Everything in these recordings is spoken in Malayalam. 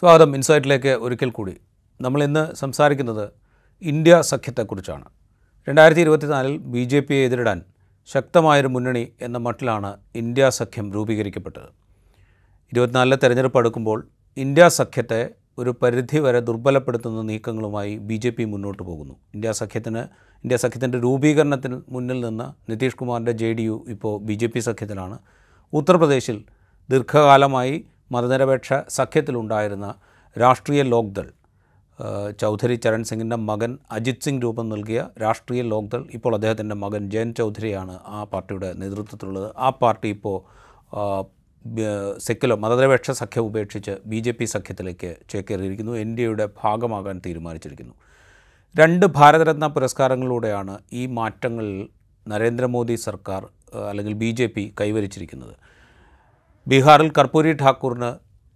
സ്വാഗതം. ഇൻസൈറ്റിലേക്ക് ഒരിക്കൽ കൂടി. നമ്മൾ ഇന്ന് സംസാരിക്കുന്നത് ഇന്ത്യ സഖ്യത്തെക്കുറിച്ചാണ്. രണ്ടായിരത്തി ഇരുപത്തിനാലിൽ ബി ജെ പിയെ എതിരിടാൻ ശക്തമായൊരു മുന്നണി എന്ന മട്ടിലാണ് ഇന്ത്യ സഖ്യം രൂപീകരിക്കപ്പെട്ടത്. ഇരുപത്തിനാലിലെ തെരഞ്ഞെടുപ്പ് അടുക്കുമ്പോൾ ഇന്ത്യ സഖ്യത്തെ ഒരു പരിധി വരെ ദുർബലപ്പെടുത്തുന്ന നീക്കങ്ങളുമായി ബി ജെ പി മുന്നോട്ട് പോകുന്നു. ഇന്ത്യ സഖ്യത്തിന് ഇന്ത്യ സഖ്യത്തിന്റെ രൂപീകരണത്തിന് മുന്നിൽ നിന്ന് നിതീഷ് കുമാറിന്റെ ജെ ഡി യു ഇപ്പോൾ ബി ജെ പി സഖ്യത്തിലാണ്. ഉത്തർപ്രദേശിൽ ദീർഘകാലമായി മതനിരപേക്ഷ സഖ്യത്തിലുണ്ടായിരുന്ന രാഷ്ട്രീയ ലോക്ദൾ ചൗധരി ചരൺ സിംഗിന്റെ മകൻ അജിത് സിംഗ് രൂപം നൽകിയ രാഷ്ട്രീയ ലോക്ദൾ ഇപ്പോൾ അദ്ദേഹത്തിന്റെ മകൻ ജയൻ ചൗധരിയാണ് ആ പാർട്ടിയുടെ നേതൃത്വത്തിലുള്ളത്. ആ പാർട്ടി ഇപ്പോൾ സെക്യുലർ മതനിരപേക്ഷ സഖ്യം ഉപേക്ഷിച്ച് ബി ജെ പി സഖ്യത്തിലേക്ക് ചേക്കേറിയിരിക്കുന്നു. എൻ ഡി എയുടെ ഭാഗമാകാൻ തീരുമാനിച്ചിരിക്കുന്നു. രണ്ട് ഭാരതരത്ന പുരസ്കാരങ്ങളിലൂടെയാണ് ഈ മാറ്റങ്ങളിൽ നരേന്ദ്രമോദി സർക്കാർ അല്ലെങ്കിൽ ബി ജെ പി കൈവരിച്ചിരിക്കുന്നത്. ബീഹാറിൽ കർപ്പൂരി ഠാക്കൂറിന്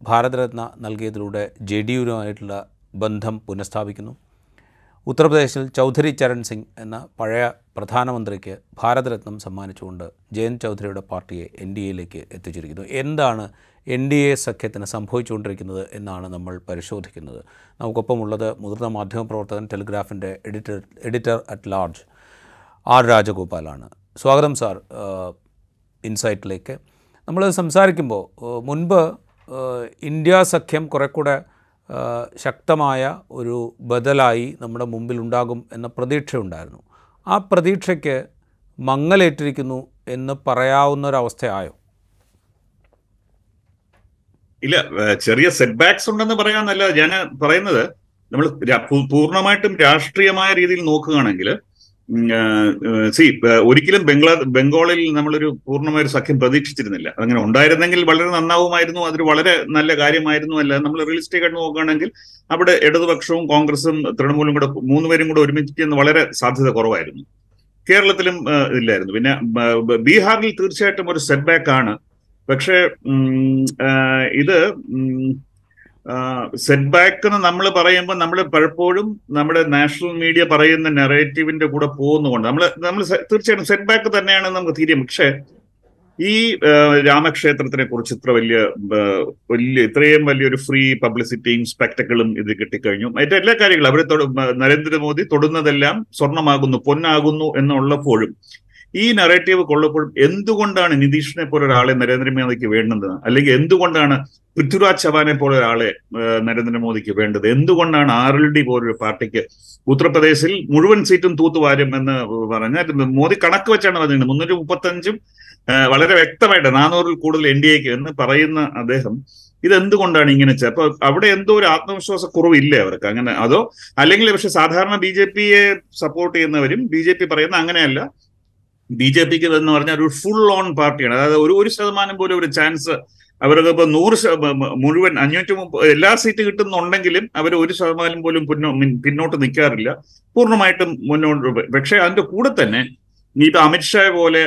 ഭാരതരത്ന നൽകിയതിലൂടെ ജെ ഡി യുവിനുമായിട്ടുള്ള ബന്ധം പുനഃസ്ഥാപിക്കുന്നു. ഉത്തർപ്രദേശിൽ ചൗധരി ചരൺ സിംഗ് എന്ന പഴയ പ്രധാനമന്ത്രിക്ക് ഭാരതരത്നം സമ്മാനിച്ചുകൊണ്ട് ജയന്ത് ചൗധരിയുടെ പാർട്ടിയെ എൻ ഡി എയിലേക്ക് എത്തിച്ചിരിക്കുന്നു. എന്താണ് എൻ ഡി എ സഖ്യത്തിന് സംഭവിച്ചുകൊണ്ടിരിക്കുന്നത് എന്നാണ് നമ്മൾ പരിശോധിക്കുന്നത്. നമുക്കൊപ്പമുള്ളത് മുതിർന്ന മാധ്യമപ്രവർത്തകൻ ടെലിഗ്രാഫിന്റെ editor editor at large R രാജഗോപാലാണ്. സ്വാഗതം സാർ ഇൻസൈറ്റിലേക്ക്. നമ്മൾ സംസാരിക്കുമ്പോൾ മുൻപ് ഇന്ത്യ സഖ്യം കുറെ കൂടെ ശക്തമായ ഒരു ബദലായി നമ്മുടെ മുമ്പിൽ ഉണ്ടാകും എന്ന പ്രതീക്ഷയുണ്ടായിരുന്നു. ആ പ്രതീക്ഷയ്ക്ക് മങ്ങലേറ്റിരിക്കുന്നു എന്ന് പറയാവുന്ന ഒരവസ്ഥയായോ ഇല്ല ചെറിയ സെറ്റ് ബാക്സ് ഉണ്ടെന്ന് പറയാന്നല്ല ഞാൻ പറയുന്നത്. നമ്മൾ പൂർണമായിട്ടും രാഷ്ട്രീയമായ രീതിയിൽ നോക്കുകയാണെങ്കിൽ സി ഒരിക്കലും ബംഗ്ലാ ബംഗാളിൽ നമ്മളൊരു പൂർണമായ ഒരു സഖ്യം പ്രതീക്ഷിച്ചിരുന്നില്ല. അങ്ങനെ ഉണ്ടായിരുന്നെങ്കിൽ വളരെ നന്നാവുമായിരുന്നു അതൊരു വളരെ നല്ല കാര്യമായിരുന്നു അല്ല. നമ്മൾ റിയലിസ്റ്റിക് ആയിട്ട് നോക്കുകയാണെങ്കിൽ അവിടെ ഇടതുപക്ഷവും കോൺഗ്രസും തൃണമൂലും കൂടെ മൂന്നുപേരും കൂടെ ഒരുമിക്കുന്ന വളരെ സാധ്യത കുറവായിരുന്നു. കേരളത്തിലും ഇല്ലായിരുന്നു. പിന്നെ ബീഹാറിൽ തീർച്ചയായിട്ടും ഒരു സെറ്റ് ബാക്ക് ആണ്. പക്ഷേ ഇത് സെറ്റ് ബാക്ക് എന്ന് നമ്മൾ പറയുമ്പോൾ നമ്മൾ പലപ്പോഴും നമ്മുടെ നാഷണൽ മീഡിയ പറയുന്ന നെറേറ്റീവിന്റെ കൂടെ പോകുന്നതുകൊണ്ട് നമ്മൾ നമ്മൾ തീർച്ചയായിട്ടും സെറ്റ് ബാക്ക് തന്നെയാണ് നമുക്ക് തീരും പക്ഷേ ഈ രാമക്ഷേത്രത്തിനെ കുറിച്ച് ഇത്ര വലിയ വലിയ ഇത്രയും വലിയൊരു ഫ്രീ പബ്ലിസിറ്റിയും സ്പെക്ടക്കിളും ഇത് കിട്ടിക്കഴിഞ്ഞു. മറ്റേ എല്ലാ കാര്യങ്ങളും അവർ നരേന്ദ്രമോദി തൊടുന്നതെല്ലാം സ്വർണമാകുന്നു പൊന്നാകുന്നു എന്നുള്ളപ്പോഴും ഈ നറേറ്റീവ് കൊള്ളപ്പോഴും എന്തുകൊണ്ടാണ് നിതീഷിനെ പോലെ ഒരാളെ നരേന്ദ്രമോദിക്ക് വേണ്ടത് അല്ലെങ്കിൽ എന്തുകൊണ്ടാണ് പൃഥ്വിരാജ് ചവാനെ പോലെ ഒരാളെ നരേന്ദ്രമോദിക്ക് വേണ്ടത്? എന്തുകൊണ്ടാണ് ആർ എൽ ഡി പോലൊരു പാർട്ടിക്ക് ഉത്തർപ്രദേശിൽ മുഴുവൻ സീറ്റും തൂത്തുവാരും എന്ന് പറഞ്ഞാൽ മോദി കണക്ക് വെച്ചാണ് പറഞ്ഞത് മുന്നൂറ്റി മുപ്പത്തഞ്ചും വളരെ വ്യക്തമായിട്ട് നാനൂറിൽ കൂടുതൽ എൻ ഡി എക്ക് എന്ന് പറയുന്ന അദ്ദേഹം ഇതെന്തുകൊണ്ടാണ് ഇങ്ങനെ അപ്പൊ അവിടെ എന്തോ ഒരു ആത്മവിശ്വാസ കുറവില്ലേ അവർക്ക്? അങ്ങനെ അതോ അല്ലെങ്കിൽ പക്ഷെ സാധാരണ ബി ജെ പിയെ സപ്പോർട്ട് ചെയ്യുന്നവരും ബി ജെ പി പറയുന്ന അങ്ങനെയല്ല. ബി ജെ പിക്ക് എന്ന് പറഞ്ഞാൽ ഒരു ഫുൾ ഓൺ പാർട്ടിയാണ്. അതായത് ഒരു ഒരു ശതമാനം പോലും ഒരു ചാൻസ് അവർക്ക് ഇപ്പൊ നൂറ് മുഴുവൻ അഞ്ഞൂറ്റി മുപ്പത് എല്ലാ സീറ്റ് കിട്ടുന്നുണ്ടെങ്കിലും അവർ ഒരു ശതമാനം പോലും പിന്നോ പിന്നോട്ട് നിൽക്കാറില്ല. പൂർണമായിട്ടും മുന്നോട്ട് പക്ഷെ അതിന്റെ കൂടെ തന്നെ ഇപ്പൊ അമിത്ഷാ പോലെ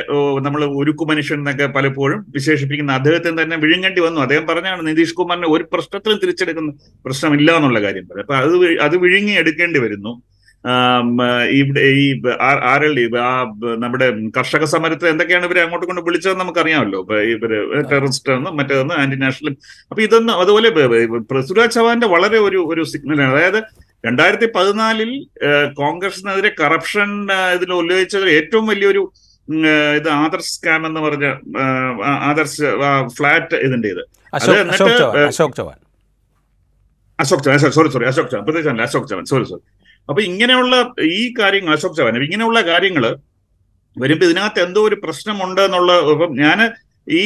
നമ്മൾ ഉരുക്കു മനുഷ്യൻ എന്നൊക്കെ പലപ്പോഴും വിശേഷിപ്പിക്കുന്ന അദ്ദേഹത്തിന് തന്നെ വിഴുങ്ങേണ്ടി വന്നു. അദ്ദേഹം പറഞ്ഞാണ് നിതീഷ് കുമാറിനെ ഒരു പ്രശ്നത്തിലും തിരിച്ചെടുക്കുന്ന പ്രശ്നമില്ല എന്നുള്ള കാര്യം പറയും അപ്പൊ അത് അത് വിഴുങ്ങി എടുക്കേണ്ടി വരുന്നു. ഇവിടെ ഈ ആർ ആ നമ്മുടെ കർഷക സമരത്തിൽ എന്തൊക്കെയാണ് ഇവരെ അങ്ങോട്ട് കൊണ്ട് വിളിച്ചതെന്ന് നമുക്കറിയാമല്ലോ. അറിയാമല്ലോ ഇവർ ടെററിസ്റ്റ് എന്ന് മറ്റേതെന്ന് ആന്റി നാഷണലും അപ്പൊ ഇതൊന്നും അതുപോലെ പൃഥ്വിരാജ് ചവാന്റെ വളരെ ഒരു ഒരു സിഗ്നലാണ്. അതായത് രണ്ടായിരത്തി പതിനാലിൽ കോൺഗ്രസിനെതിരെ കറപ്ഷൻ ഇതിൽ ഉന്നയിച്ചത് ഏറ്റവും വലിയൊരു ഇത് ആദർശ് സ്കാം എന്ന് പറഞ്ഞ ആദർശ് ഫ്ലാറ്റ് ഇതിന്റെ ഇത് അശോക് ചവാൻ അശോക് ചവാൻ അശോക് ചവാൻ സോറി സോറി അശോക് ചവാൻ പ്രത്യേകിച്ച് അശോക് ചവാൻ സോറി സോറി അപ്പൊ ഇങ്ങനെയുള്ള ഈ കാര്യങ്ങൾ അശോക് ചവാൻ ഇങ്ങനെയുള്ള കാര്യങ്ങൾ വരുമ്പോ ഇതിനകത്ത് എന്തോ ഒരു പ്രശ്നമുണ്ട് എന്നുള്ള ഇപ്പം ഞാൻ ഈ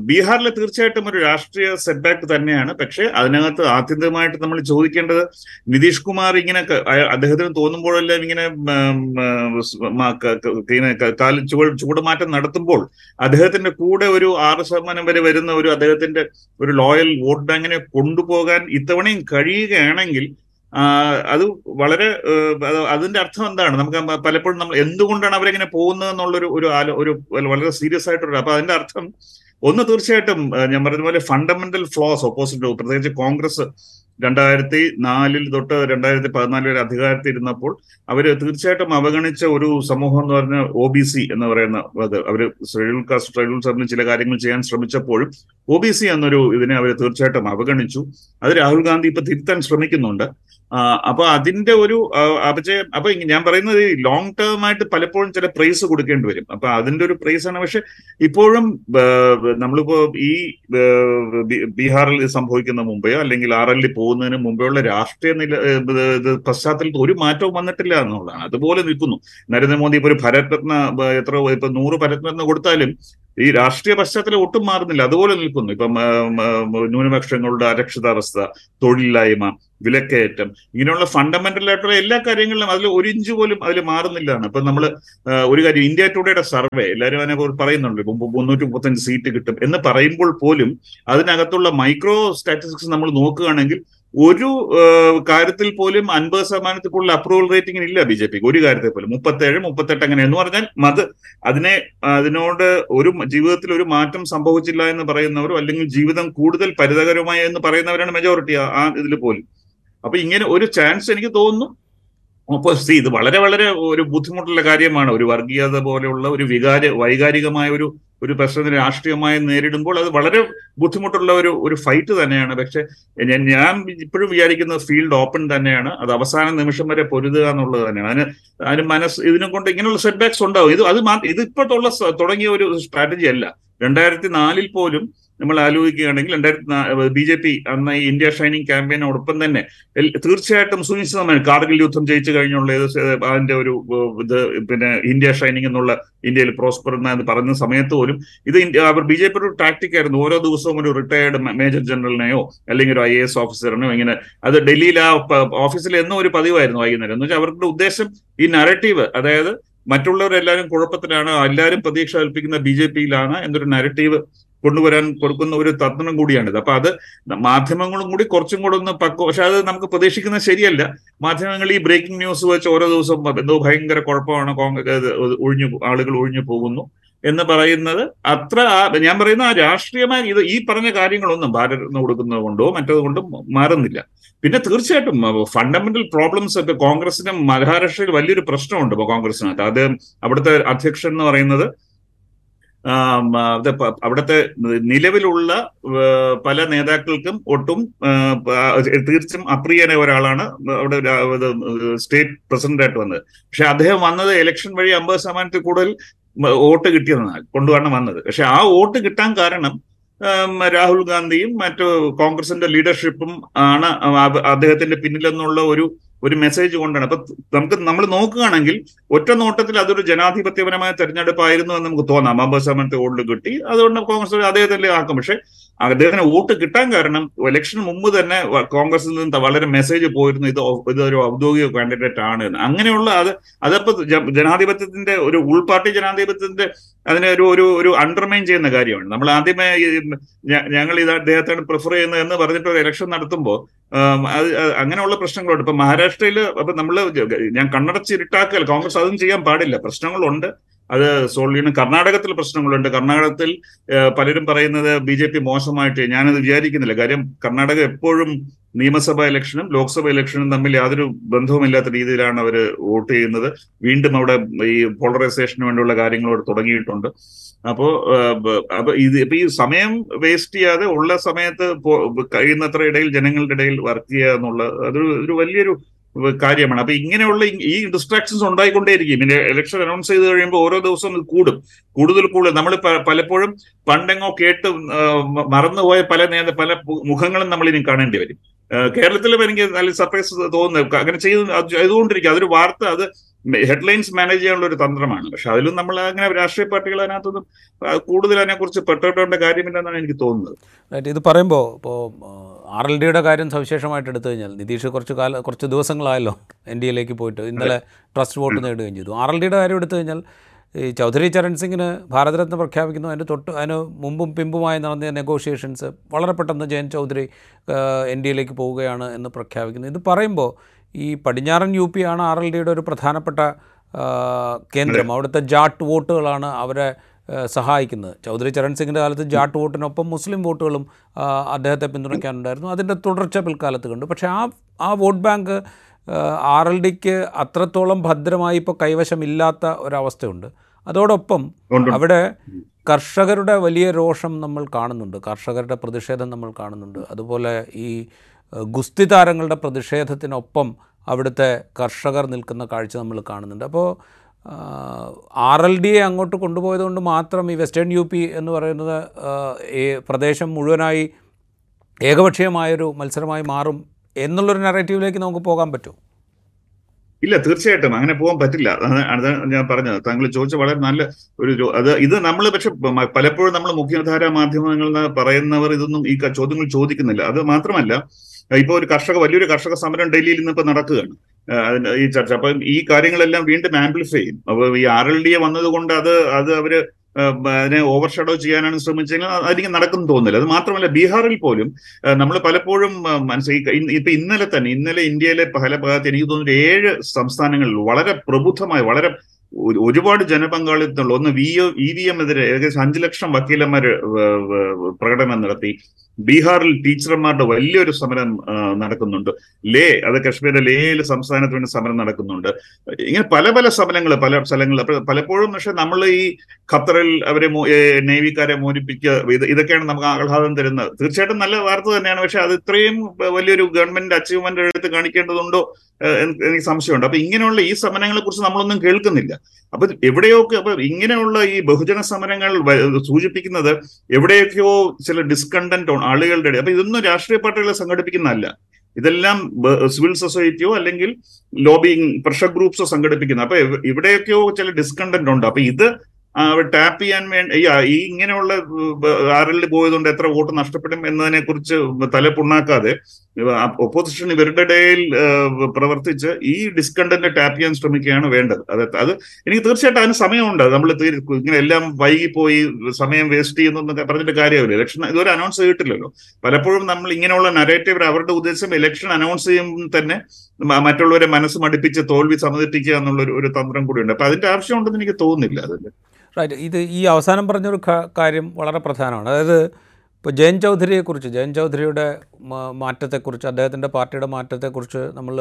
ബീഹാറിൽ തീർച്ചയായിട്ടും ഒരു രാഷ്ട്രീയ സെറ്റ്ബാക്ക് തന്നെയാണ്. പക്ഷെ അതിനകത്ത് ആത്യന്തികമായിട്ട് നമ്മൾ ചോദിക്കേണ്ടത് നിതീഷ് കുമാർ ഇങ്ങനെ അദ്ദേഹത്തിന് തോന്നുമ്പോഴെല്ലാം ഇങ്ങനെ ഉം, ഉം, മ- ക- ക- ഇങ്ങനെ ക- കാലിൽ ചുവട് ചൂടുമാറ്റം നടത്തുമ്പോൾ അദ്ദേഹത്തിന്റെ കൂടെ ഒരു ആറ് ശതമാനം വരെ വരുന്ന ഒരു അദ്ദേഹത്തിന്റെ ഒരു ലോയൽ വോട്ട് ബാങ്കിനെ കൊണ്ടുപോകാൻ ഇത്തവണയും കഴിയുകയാണെങ്കിൽ അത് വളരെ അതിന്റെ അർത്ഥം എന്താണ്? നമുക്ക് പലപ്പോഴും നമ്മൾ എന്തുകൊണ്ടാണ് അവരെങ്ങനെ പോകുന്നത് എന്നുള്ളൊരു ഒരു ഒരു വളരെ സീരിയസ് ആയിട്ടൊരു അപ്പൊ അതിന്റെ അർത്ഥം ഒന്ന് തീർച്ചയായിട്ടും ഞാൻ പറഞ്ഞ പോലെ ഫണ്ടമെന്റൽ ഫ്ലോസ് ഓപ്പോസിറ്റ് പ്രത്യേകിച്ച് കോൺഗ്രസ് രണ്ടായിരത്തി നാലിൽ തൊട്ട് രണ്ടായിരത്തി പതിനാല് വരെ അധികാരത്തിൽ ഇരുന്നപ്പോൾ അവർ തീർച്ചയായിട്ടും അവഗണിച്ച ഒരു സമൂഹം എന്ന് പറഞ്ഞ ഒ ബി സി എന്ന് പറയുന്ന അത് അവർ ഷെഡ്യൂൾ കാസ്റ്റ് ഷെഡ്യൂൾ സബിന് ചില കാര്യങ്ങൾ ചെയ്യാൻ ശ്രമിച്ചപ്പോഴും ഒ ബി സി എന്നൊരു ഇതിനെ അവർ തീർച്ചയായിട്ടും അവഗണിച്ചു. അത് രാഹുൽ ഗാന്ധി ഇപ്പൊ തിരുത്താൻ ശ്രമിക്കുന്നുണ്ട്. അപ്പൊ അതിന്റെ ഒരു അപചയം അപ്പൊ ഞാൻ പറയുന്നത് ലോങ് ടേം ആയിട്ട് പലപ്പോഴും ചില പ്രൈസ് കൊടുക്കേണ്ടി വരും. അപ്പൊ അതിന്റെ ഒരു പ്രൈസ് ആണ്. പക്ഷെ ഇപ്പോഴും നമ്മളിപ്പോ ഈ ബീഹാറിൽ സംഭവിക്കുന്ന മുമ്പെയോ അല്ലെങ്കിൽ ആർ എല്ലിൽ പോകുന്നതിന് മുമ്പെയുള്ള രാഷ്ട്രീയ നില പശ്ചാത്തലത്തിൽ ഒരു മാറ്റവും വന്നിട്ടില്ല എന്നുള്ളതാണ്. അതുപോലെ നിൽക്കുന്നു. നരേന്ദ്രമോദി ഇപ്പൊ ഒരു ഭരത്രത്ന എത്ര ഇപ്പൊ നൂറ് ഭരത്രത്ന കൊടുത്താലും ഈ രാഷ്ട്രീയ പശ്ചാത്തലം ഒട്ടും മാറുന്നില്ല. അതുപോലെ നിൽക്കുന്നു. ഇപ്പം ന്യൂനപക്ഷങ്ങളുടെ അരക്ഷിതാവസ്ഥ തൊഴിലില്ലായ്മ വിലക്കയറ്റം ഇങ്ങനെയുള്ള ഫണ്ടമെന്റൽ ആയിട്ടുള്ള എല്ലാ കാര്യങ്ങളിലും അതിൽ ഒരു ഇഞ്ച് പോലും അതിൽ മാറുന്നില്ലാണ് ഇപ്പൊ നമ്മൾ ഒരു കാര്യം ഇന്ത്യ ടുഡേയുടെ സർവേ എല്ലാവരും അതിനെ പറയുന്നുണ്ട്. ഇപ്പം മുന്നൂറ്റി മുപ്പത്തഞ്ച് സീറ്റ് കിട്ടും എന്ന് പറയുമ്പോൾ പോലും അതിനകത്തുള്ള മൈക്രോ സ്റ്റാറ്റിസ്റ്റിക്സ് നമ്മൾ നോക്കുകയാണെങ്കിൽ ഒരു കാര്യത്തിൽ പോലും അൻപത് ശതമാനത്തിൽ കൂടുതൽ അപ്രൂവൽ റേറ്റിംഗിന് ഇല്ല ബി ജെ പിക്ക്. ഒരു കാര്യത്തിൽ പോലും. മുപ്പത്തേഴ് മുപ്പത്തെട്ട് അങ്ങനെ എന്ന് പറഞ്ഞാൽ മത് അതിനെ അതിനോട് ഒരു ജീവിതത്തിൽ ഒരു മാറ്റം സംഭവിച്ചില്ല എന്ന് പറയുന്നവരോ അല്ലെങ്കിൽ ജീവിതം കൂടുതൽ പരിതകരമായ എന്ന് പറയുന്നവരാണ് മെജോറിറ്റി ആ ഇതിൽ പോലും. അപ്പൊ ഇങ്ങനെ ഒരു ചാൻസ് എനിക്ക് തോന്നുന്നു. അപ്പൊ സി ഇത് വളരെ വളരെ ഒരു ബുദ്ധിമുട്ടുള്ള കാര്യമാണ്. ഒരു വർഗീയത പോലെയുള്ള ഒരു വികാര വൈകാരികമായ ഒരു ഒരു പ്രശ്നത്തിന് രാഷ്ട്രീയമായി നേരിടുമ്പോൾ അത് വളരെ ബുദ്ധിമുട്ടുള്ള ഒരു ഒരു ഫൈറ്റ് തന്നെയാണ്. പക്ഷെ ഞാൻ ഇപ്പോഴും വിചാരിക്കുന്നത് ഫീൽഡ് ഓപ്പൺ തന്നെയാണ്. അത് അവസാന നിമിഷം വരെ പൊരുതുക എന്നുള്ളത് തന്നെയാണ്. അതിന് അതിന് മനസ്സ് ഇതിനും കൊണ്ട് ഇങ്ങനെയുള്ള സെറ്റ് ബാക്സ് ഉണ്ടാവും. ഇത് അത് മാ- ഇത് ഇപ്പോഴത്തുള്ള തുടങ്ങിയ ഒരു സ്ട്രാറ്റജി അല്ല. രണ്ടായിരത്തി നാലിൽ പോലും നമ്മൾ ആലോചിക്കുകയാണെങ്കിൽ രണ്ടായിരത്തി ബി ജെ പി അന്ന് ഈ ഇന്ത്യ ഷൈനിങ് ക്യാമ്പയിനോടൊപ്പം തന്നെ തീർച്ചയായിട്ടും സുനിശ്ചിതമായി കാർഗിൽ യുദ്ധം ജയിച്ചു കഴിഞ്ഞുള്ള അതിന്റെ ഒരു ഇത് പിന്നെ ഇന്ത്യ ഷൈനിങ് എന്നുള്ള ഇന്ത്യയിൽ പ്രോസ്പർ എന്ന് പറഞ്ഞ സമയത്ത് പോലും ഇത് അവർ ബി ജെ പി ഒരു ടാക്ടിക് ആയിരുന്നു. ഓരോ ദിവസവും ഒരു റിട്ടയർഡ് മേജർ ജനറലിനെയോ അല്ലെങ്കിൽ ഒരു ഐ എ എസ് ഓഫീസറിനെയോ ഇങ്ങനെ അത് ഡൽഹിയിൽ ആ ഓഫീസിൽ എന്നും ഒരു പതിവായിരുന്നു വൈകുന്നേരം. എന്ന് വെച്ചാൽ അവരുടെ ഉദ്ദേശം ഈ നരറ്റീവ് അതായത് മറ്റുള്ളവരെല്ലാവരും കുഴപ്പത്തിലാണ് എല്ലാവരും പ്രതീക്ഷ കൽപ്പിക്കുന്ന ബി ജെ പിയിലാണ് എന്നൊരു നരറ്റീവ് കൊണ്ടുവരാൻ കൊടുക്കുന്ന ഒരു തന്ത്രം കൂടിയാണിത്. അപ്പൊ അത് മാധ്യമങ്ങളും കൂടി കുറച്ചും കൂടെ ഒന്ന് പക്വ പക്ഷെ അത് നമുക്ക് പ്രതീക്ഷിക്കുന്നത് ശരിയല്ല. മാധ്യമങ്ങൾ ഈ ബ്രേക്കിംഗ് ന്യൂസ് വെച്ച് ഓരോ ദിവസവും എന്തോ ഭയങ്കര കുഴപ്പമാണ് കോൺഗ്രസ് ഒഴിഞ്ഞു ആളുകൾ ഒഴിഞ്ഞു പോകുന്നു എന്ന് പറയുന്നത് അത്ര ഞാൻ പറയുന്ന ആ രാഷ്ട്രീയമായ ഇത് ഈ പറഞ്ഞ കാര്യങ്ങളൊന്നും ഭാരത് രത്ന കൊടുക്കുന്നത് കൊണ്ടോ മറ്റത് കൊണ്ടും മാറുന്നില്ല. പിന്നെ തീർച്ചയായിട്ടും ഫണ്ടമെന്റൽ പ്രോബ്ലംസ് ഒക്കെ കോൺഗ്രസിന് മഹാരാഷ്ട്രയിൽ വലിയൊരു പ്രശ്നമുണ്ട് ഇപ്പൊ കോൺഗ്രസിനകത്ത്. അത് അവിടുത്തെ അധ്യക്ഷൻ എന്ന് പറയുന്നത് അവിടുത്തെ നിലവിലുള്ള പല നേതാക്കൾക്കും ഒട്ടും തീർച്ചയായും അപ്രിയനെ ഒരാളാണ് അവിടെ സ്റ്റേറ്റ് പ്രസിഡന്റ് ആയിട്ട് വന്നത്. പക്ഷെ അദ്ദേഹം വന്നത് ഇലക്ഷൻ വഴി അമ്പത് ശതമാനത്തിൽ കൂടുതൽ വോട്ട് കിട്ടിയതാണ് കൊണ്ടുവരണം വന്നത്. പക്ഷെ ആ വോട്ട് കിട്ടാൻ കാരണം രാഹുൽ ഗാന്ധിയും മറ്റു കോൺഗ്രസിന്റെ ലീഡർഷിപ്പും ആണ് അദ്ദേഹത്തിന്റെ പിന്നിലെന്നുള്ള ഒരു ഒരു മെസ്സേജ് കൊണ്ടാണ്. അപ്പൊ നമുക്ക് നമ്മൾ നോക്കുകയാണെങ്കിൽ ഒറ്റ നോട്ടത്തിൽ അതൊരു ജനാധിപത്യപരമായ തെരഞ്ഞെടുപ്പായിരുന്നു എന്ന് നമുക്ക് തോന്നാം. അമ്പത് ശതമാനത്തെ വോട്ട് കിട്ടി. അതുകൊണ്ട് കോൺഗ്രസ് അദ്ദേഹത്തിന്റെ ആക്കും. പക്ഷെ അദ്ദേഹത്തിന് വോട്ട് കിട്ടാൻ കാരണം ഇലക്ഷൻ മുമ്പ് തന്നെ കോൺഗ്രസിൽ നിന്ന് വളരെ മെസ്സേജ് പോയിരുന്നു. ഇത് ഇതൊരു ഔദ്യോഗിക കാൻഡിഡേറ്റ് ആണ് എന്ന്. അങ്ങനെയുള്ള അത് അതപ്പോ ജനാധിപത്യത്തിന്റെ ഒരു ഉൾപാർട്ടി ജനാധിപത്യത്തിന്റെ അതിനെ ഒരു ഒരു ഒരു അണ്ടർമൈൻ ചെയ്യുന്ന കാര്യമാണ്. നമ്മൾ ആദ്യമേ ഞങ്ങൾ ഇത് അദ്ദേഹത്താണ് പ്രിഫർ ചെയ്യുന്നത് എന്ന് പറഞ്ഞിട്ട് ഒരു ഇലക്ഷൻ നടത്തുമ്പോൾ അത് അങ്ങനെയുള്ള പ്രശ്നങ്ങളുണ്ട്. ഇപ്പൊ മഹാരാഷ്ട്രയിൽ അപ്പൊ നമ്മൾ ഞാൻ കണ്ണടച്ചിരുട്ടാക്കൽ കോൺഗ്രസ് അതും ചെയ്യാൻ പാടില്ല. പ്രശ്നങ്ങളുണ്ട്. അത് സോൾവ് ചെയ്യണം കർണാടകത്തിൽ പ്രശ്നങ്ങളുണ്ട്. കർണാടകത്തിൽ പലരും പറയുന്നത് ബി ജെ പി മോശമായിട്ട്. ഞാനത് വിചാരിക്കുന്നില്ല. കാര്യം കർണാടക എപ്പോഴും നിയമസഭാ ഇലക്ഷനും ലോക്സഭാ ഇലക്ഷനും തമ്മിൽ യാതൊരു ബന്ധവുമില്ലാത്ത രീതിയിലാണ് അവർ വോട്ട് ചെയ്യുന്നത്. വീണ്ടും അവിടെ ഈ പോളറൈസേഷന് വേണ്ടിയുള്ള കാര്യങ്ങൾ അവിടെ തുടങ്ങിയിട്ടുണ്ട്. അപ്പോ അപ്പൊ ഇത് ഇപ്പൊ ഈ സമയം വേസ്റ്റ് ചെയ്യാതെ ഉള്ള സമയത്ത് കഴിയുന്നത്ര ഇടയിൽ ജനങ്ങളുടെ ഇടയിൽ വർക്ക് ചെയ്യുക എന്നുള്ള അതൊരു ഒരു വലിയൊരു കാര്യമാണ്. അപ്പൊ ഇങ്ങനെയുള്ള ഈ- ഡിസ്ട്രാക്ഷൻസ് ഉണ്ടായിക്കൊണ്ടേയിരിക്കും. പിന്നെ ഇലക്ഷൻ അനൗൺസ് ചെയ്ത് കഴിയുമ്പോൾ ഓരോ ദിവസവും കൂടും. കൂടുതൽ കൂടുതൽ നമ്മൾ പലപ്പോഴും പണ്ടെങ്ങോ കേട്ട് മറന്നുപോയ പല നേത പല മുഖങ്ങളും നമ്മൾ ഇനി കാണേണ്ടി വരും. കേരളത്തിലും എനിക്ക് നല്ല സർപ്രൈസ് തോന്നുന്നു. അങ്ങനെ ചെയ്ത് ചെയ്തുകൊണ്ടിരിക്കുക അതൊരു വാർത്ത അത് ഹെഡ്ലൈൻസ് മാനേജ് ചെയ്യാനുള്ള ഒരു തന്ത്രമാണ്. പക്ഷെ അതിലും നമ്മൾ അങ്ങനെ രാഷ്ട്രീയ പാർട്ടികൾ അതിനകത്തൊന്നും കൂടുതൽ അതിനെക്കുറിച്ച് പെട്ടോട്ടേണ്ട കാര്യമില്ലെന്നാണ് എനിക്ക് തോന്നുന്നത്. ഇത് പറയുമ്പോൾ ഇപ്പോൾ ആർ എൽ ഡിയുടെ കാര്യം സവിശേഷമായിട്ട് എടുത്തു കഴിഞ്ഞാൽ നിതീഷ് കുറച്ച് കാല കുറച്ച് ദിവസങ്ങളായല്ലോ എൻ ഡി എയിലേക്ക് പോയിട്ട് ഇന്നലെ ട്രസ്റ്റ് വോട്ട് നേടുകയും ചെയ്തു. ആർ എൽ ഡിയുടെ കാര്യം എടുത്തു കഴിഞ്ഞാൽ ഈ ചൗധരി ചരൺ സിംഗിന് ഭാരതരത്ന പ്രഖ്യാപിക്കുന്നു. അതിന് തൊട്ട് അതിന് മുമ്പും പിമ്പുമായി നടന്ന നെഗോഷിയേഷൻസ് വളരെ പെട്ടെന്ന് ജയൻ ചൗധരി എൻ ഡി എയിലേക്ക് പോവുകയാണ് എന്ന് പ്രഖ്യാപിക്കുന്നു. ഇത് പറയുമ്പോൾ ഈ പടിഞ്ഞാറൻ യു പി ആണ് ആർ എൽ ഡിയുടെ ഒരു പ്രധാനപ്പെട്ട കേന്ദ്രം. അവിടുത്തെ ജാട്ട് വോട്ടുകളാണ് അവരെ സഹായിക്കുന്നത്. ചൗധരി ചരൺ സിംഗിന്റെ കാലത്ത് ജാട്ട് വോട്ടിനൊപ്പം മുസ്ലിം വോട്ടുകളും അദ്ദേഹത്തെ പിന്തുണയ്ക്കാനുണ്ടായിരുന്നു. അതിന്റെ തുടർച്ച പിൽക്കാലത്ത് കണ്ടു. പക്ഷേ ആ ആ വോട്ട് ബാങ്ക് ആർ എൽ ഡിക്ക് അത്രത്തോളം ഭദ്രമായി ഇപ്പോൾ കൈവശമില്ലാത്ത ഒരവസ്ഥയുണ്ട്. അതോടൊപ്പം അവിടെ കർഷകരുടെ വലിയ രോഷം നമ്മൾ കാണുന്നുണ്ട്. കർഷകരുടെ പ്രതിഷേധം നമ്മൾ കാണുന്നുണ്ട്. അതുപോലെ ഈ ഗുസ്തി താരങ്ങളുടെ പ്രതിഷേധത്തിനൊപ്പം അവിടുത്തെ കർഷകർ നിൽക്കുന്ന കാഴ്ച നമ്മൾ കാണുന്നുണ്ട്. അപ്പോൾ ആർ എൽ ഡിയെ അങ്ങോട്ട് കൊണ്ടുപോയത് കൊണ്ട് മാത്രം ഈ വെസ്റ്റേൺ യു പി എന്ന് പറയുന്നത് ഈ പ്രദേശം മുഴുവനായി ഏകപക്ഷീയമായൊരു മത്സരമായി മാറും എന്നുള്ളൊരു നറേറ്റീവിലേക്ക് നമുക്ക് പോകാൻ പറ്റും? ഇല്ല തീർച്ചയായിട്ടും അങ്ങനെ പോകാൻ പറ്റില്ല. ഞാൻ പറഞ്ഞത്. താങ്കൾ ചോദിച്ച വളരെ നല്ല ഒരു അത് ഇത് നമ്മൾ പക്ഷെ പലപ്പോഴും നമ്മൾ മുഖ്യധാര മാധ്യമങ്ങളിൽ നിന്ന് പറയുന്നവർ ഇതൊന്നും ഈ ചോദ്യങ്ങൾ ചോദിക്കുന്നില്ല. അത് മാത്രമല്ല ഇപ്പൊ ഒരു കർഷക വലിയൊരു കർഷക സമരം ഡൽഹിയിൽ നിന്ന് ഇപ്പൊ നടക്കുകയാണ്. അതിന് ഈ ചർച്ച. അപ്പൊ ഈ കാര്യങ്ങളെല്ലാം വീണ്ടും ആംപ്ലിഫൈ ചെയ്യും. അപ്പൊ ഈ ആർ എൽ ഡി എ വന്നത് കൊണ്ട് അത് അത് അവർ അതിനെ ഓവർ ഷാഡോ ചെയ്യാനാണ് ശ്രമിച്ചെങ്കിൽ അതിന് നടക്കും തോന്നില്ല അത് മാത്രമല്ല ബീഹാറിൽ പോലും നമ്മൾ പലപ്പോഴും മനസ്സിലാക്കി ഇപ്പൊ ഇന്നലെ തന്നെ ഇന്നലെ ഇന്ത്യയിലെ പല ഭാഗത്ത് എനിക്ക് തോന്നുന്നു ഏഴ് സംസ്ഥാനങ്ങളിൽ വളരെ പ്രബുദ്ധമായി വളരെ ഒരുപാട് ജനപങ്കാളിത്തമുള്ള ഒന്ന് വി ഇ വി എം എതിരെ ഏകദേശം അഞ്ചു ലക്ഷം വക്കീലന്മാര് വ- വ- പ്രകടനം നടത്തി. ബീഹാറിൽ ടീച്ചർമാരുടെ വലിയൊരു സമരം നടക്കുന്നുണ്ട്. ലേ അത് കശ്മീരിലെ ലേയിൽ സംസ്ഥാനത്ത് വേണ്ടി സമരം നടക്കുന്നുണ്ട്. ഇങ്ങനെ പല പല സമരങ്ങൾ പല സ്ഥലങ്ങളിൽ പലപ്പോഴും പക്ഷെ നമ്മൾ ഈ ഖത്തറിൽ അവരെ നേവിക്കാരെ മോചിപ്പിക്കുക ഇത് ഇതൊക്കെയാണ് നമുക്ക് ആഹ്ലാദം തരുന്നത്. തീർച്ചയായിട്ടും നല്ല വാർത്ത തന്നെയാണ്. പക്ഷെ അത് ഇത്രയും വലിയൊരു ഗവൺമെന്റ് അച്ചീവ്മെന്റ് എടുത്ത് കാണിക്കേണ്ടതുണ്ടോ എനിക്ക് സംശയമുണ്ട്. അപ്പൊ ഇങ്ങനെയുള്ള ഈ സമരങ്ങളെ കുറിച്ച് നമ്മളൊന്നും കേൾക്കുന്നില്ല. അപ്പൊ എവിടെയൊക്കെ അപ്പൊ ഇങ്ങനെയുള്ള ഈ ബഹുജന സമരങ്ങൾ സൂചിപ്പിക്കുന്നത് എവിടെയൊക്കെയോ ചില ഡിസ്കണ്ടന്റ് ആളുകളുടെ ഇടയിൽ. അപ്പൊ ഇതൊന്നും രാഷ്ട്രീയ പാർട്ടികളെ സംഘടിപ്പിക്കുന്നതല്ല. ഇതെല്ലാം സിവിൽ സൊസൈറ്റിയോ അല്ലെങ്കിൽ ലോബിങ് പ്രഷർ ഗ്രൂപ്പ്സോ സംഘടിപ്പിക്കുന്ന. അപ്പൊ ഇവ- ഇവിടെയൊക്കെയോ ചില ഡിസ്കണ്ടന്റ് ഉണ്ട്. അപ്പൊ ഇത് ടാപ്പ് ചെയ്യാൻ വേണ്ടി ഈ ഇങ്ങനെയുള്ള ആറിൽ പോയതുകൊണ്ട് എത്ര വോട്ട് നഷ്ടപ്പെടും എന്നതിനെ കുറിച്ച് തലപ്പുണ്ണാക്കാതെ ഒപ്പോസിഷൻ ഇവരുടെ ഇടയിൽ പ്രവർത്തിച്ച് ഈ ഡിസ്കണ്ടന്റ് ടാപ്പ് ചെയ്യാൻ ശ്രമിക്കുകയാണ് വേണ്ടത്. അത് അത് എനിക്ക് തീർച്ചയായിട്ടും അതിന് സമയമുണ്ട്. നമ്മൾ ഇങ്ങനെ എല്ലാം വൈകിപ്പോയി സമയം വേസ്റ്റ് ചെയ്യുന്നു പറഞ്ഞിട്ട് കാര്യമില്ല. ഇലക്ഷൻ ഇതുവരെ അനൗൺസ് ചെയ്തിട്ടില്ലല്ലോ. പലപ്പോഴും നമ്മൾ ഇങ്ങനെയുള്ള നരേറ്റീവ് അവരുടെ ഉദ്ദേശം ഇലക്ഷൻ അനൗൺസ് ചെയ്യുമ്പോൾ തന്നെ മറ്റുള്ളവരെ മനസ്സ് മടിപ്പിച്ച് തോൽവി സമ്മതിപ്പിക്കുക എന്നുള്ള ഒരു തന്ത്രം കൂടിയുണ്ട് അപ്പൊ അതിന്റെ ആവശ്യമുണ്ടെന്ന് എനിക്ക് തോന്നുന്നില്ല അതിന്റെ റൈറ്റ് ഇത് ഈ അവസാനം പറഞ്ഞൊരു കാര്യം വളരെ പ്രധാനമാണ്. അതായത് ഇപ്പോൾ ജയൻ ചൗധരിയെക്കുറിച്ച് ജയൻ ചൗധരിയുടെ മാറ്റത്തെക്കുറിച്ച് അദ്ദേഹത്തിന്റെ പാർട്ടിയുടെ മാറ്റത്തെക്കുറിച്ച് നമ്മൾ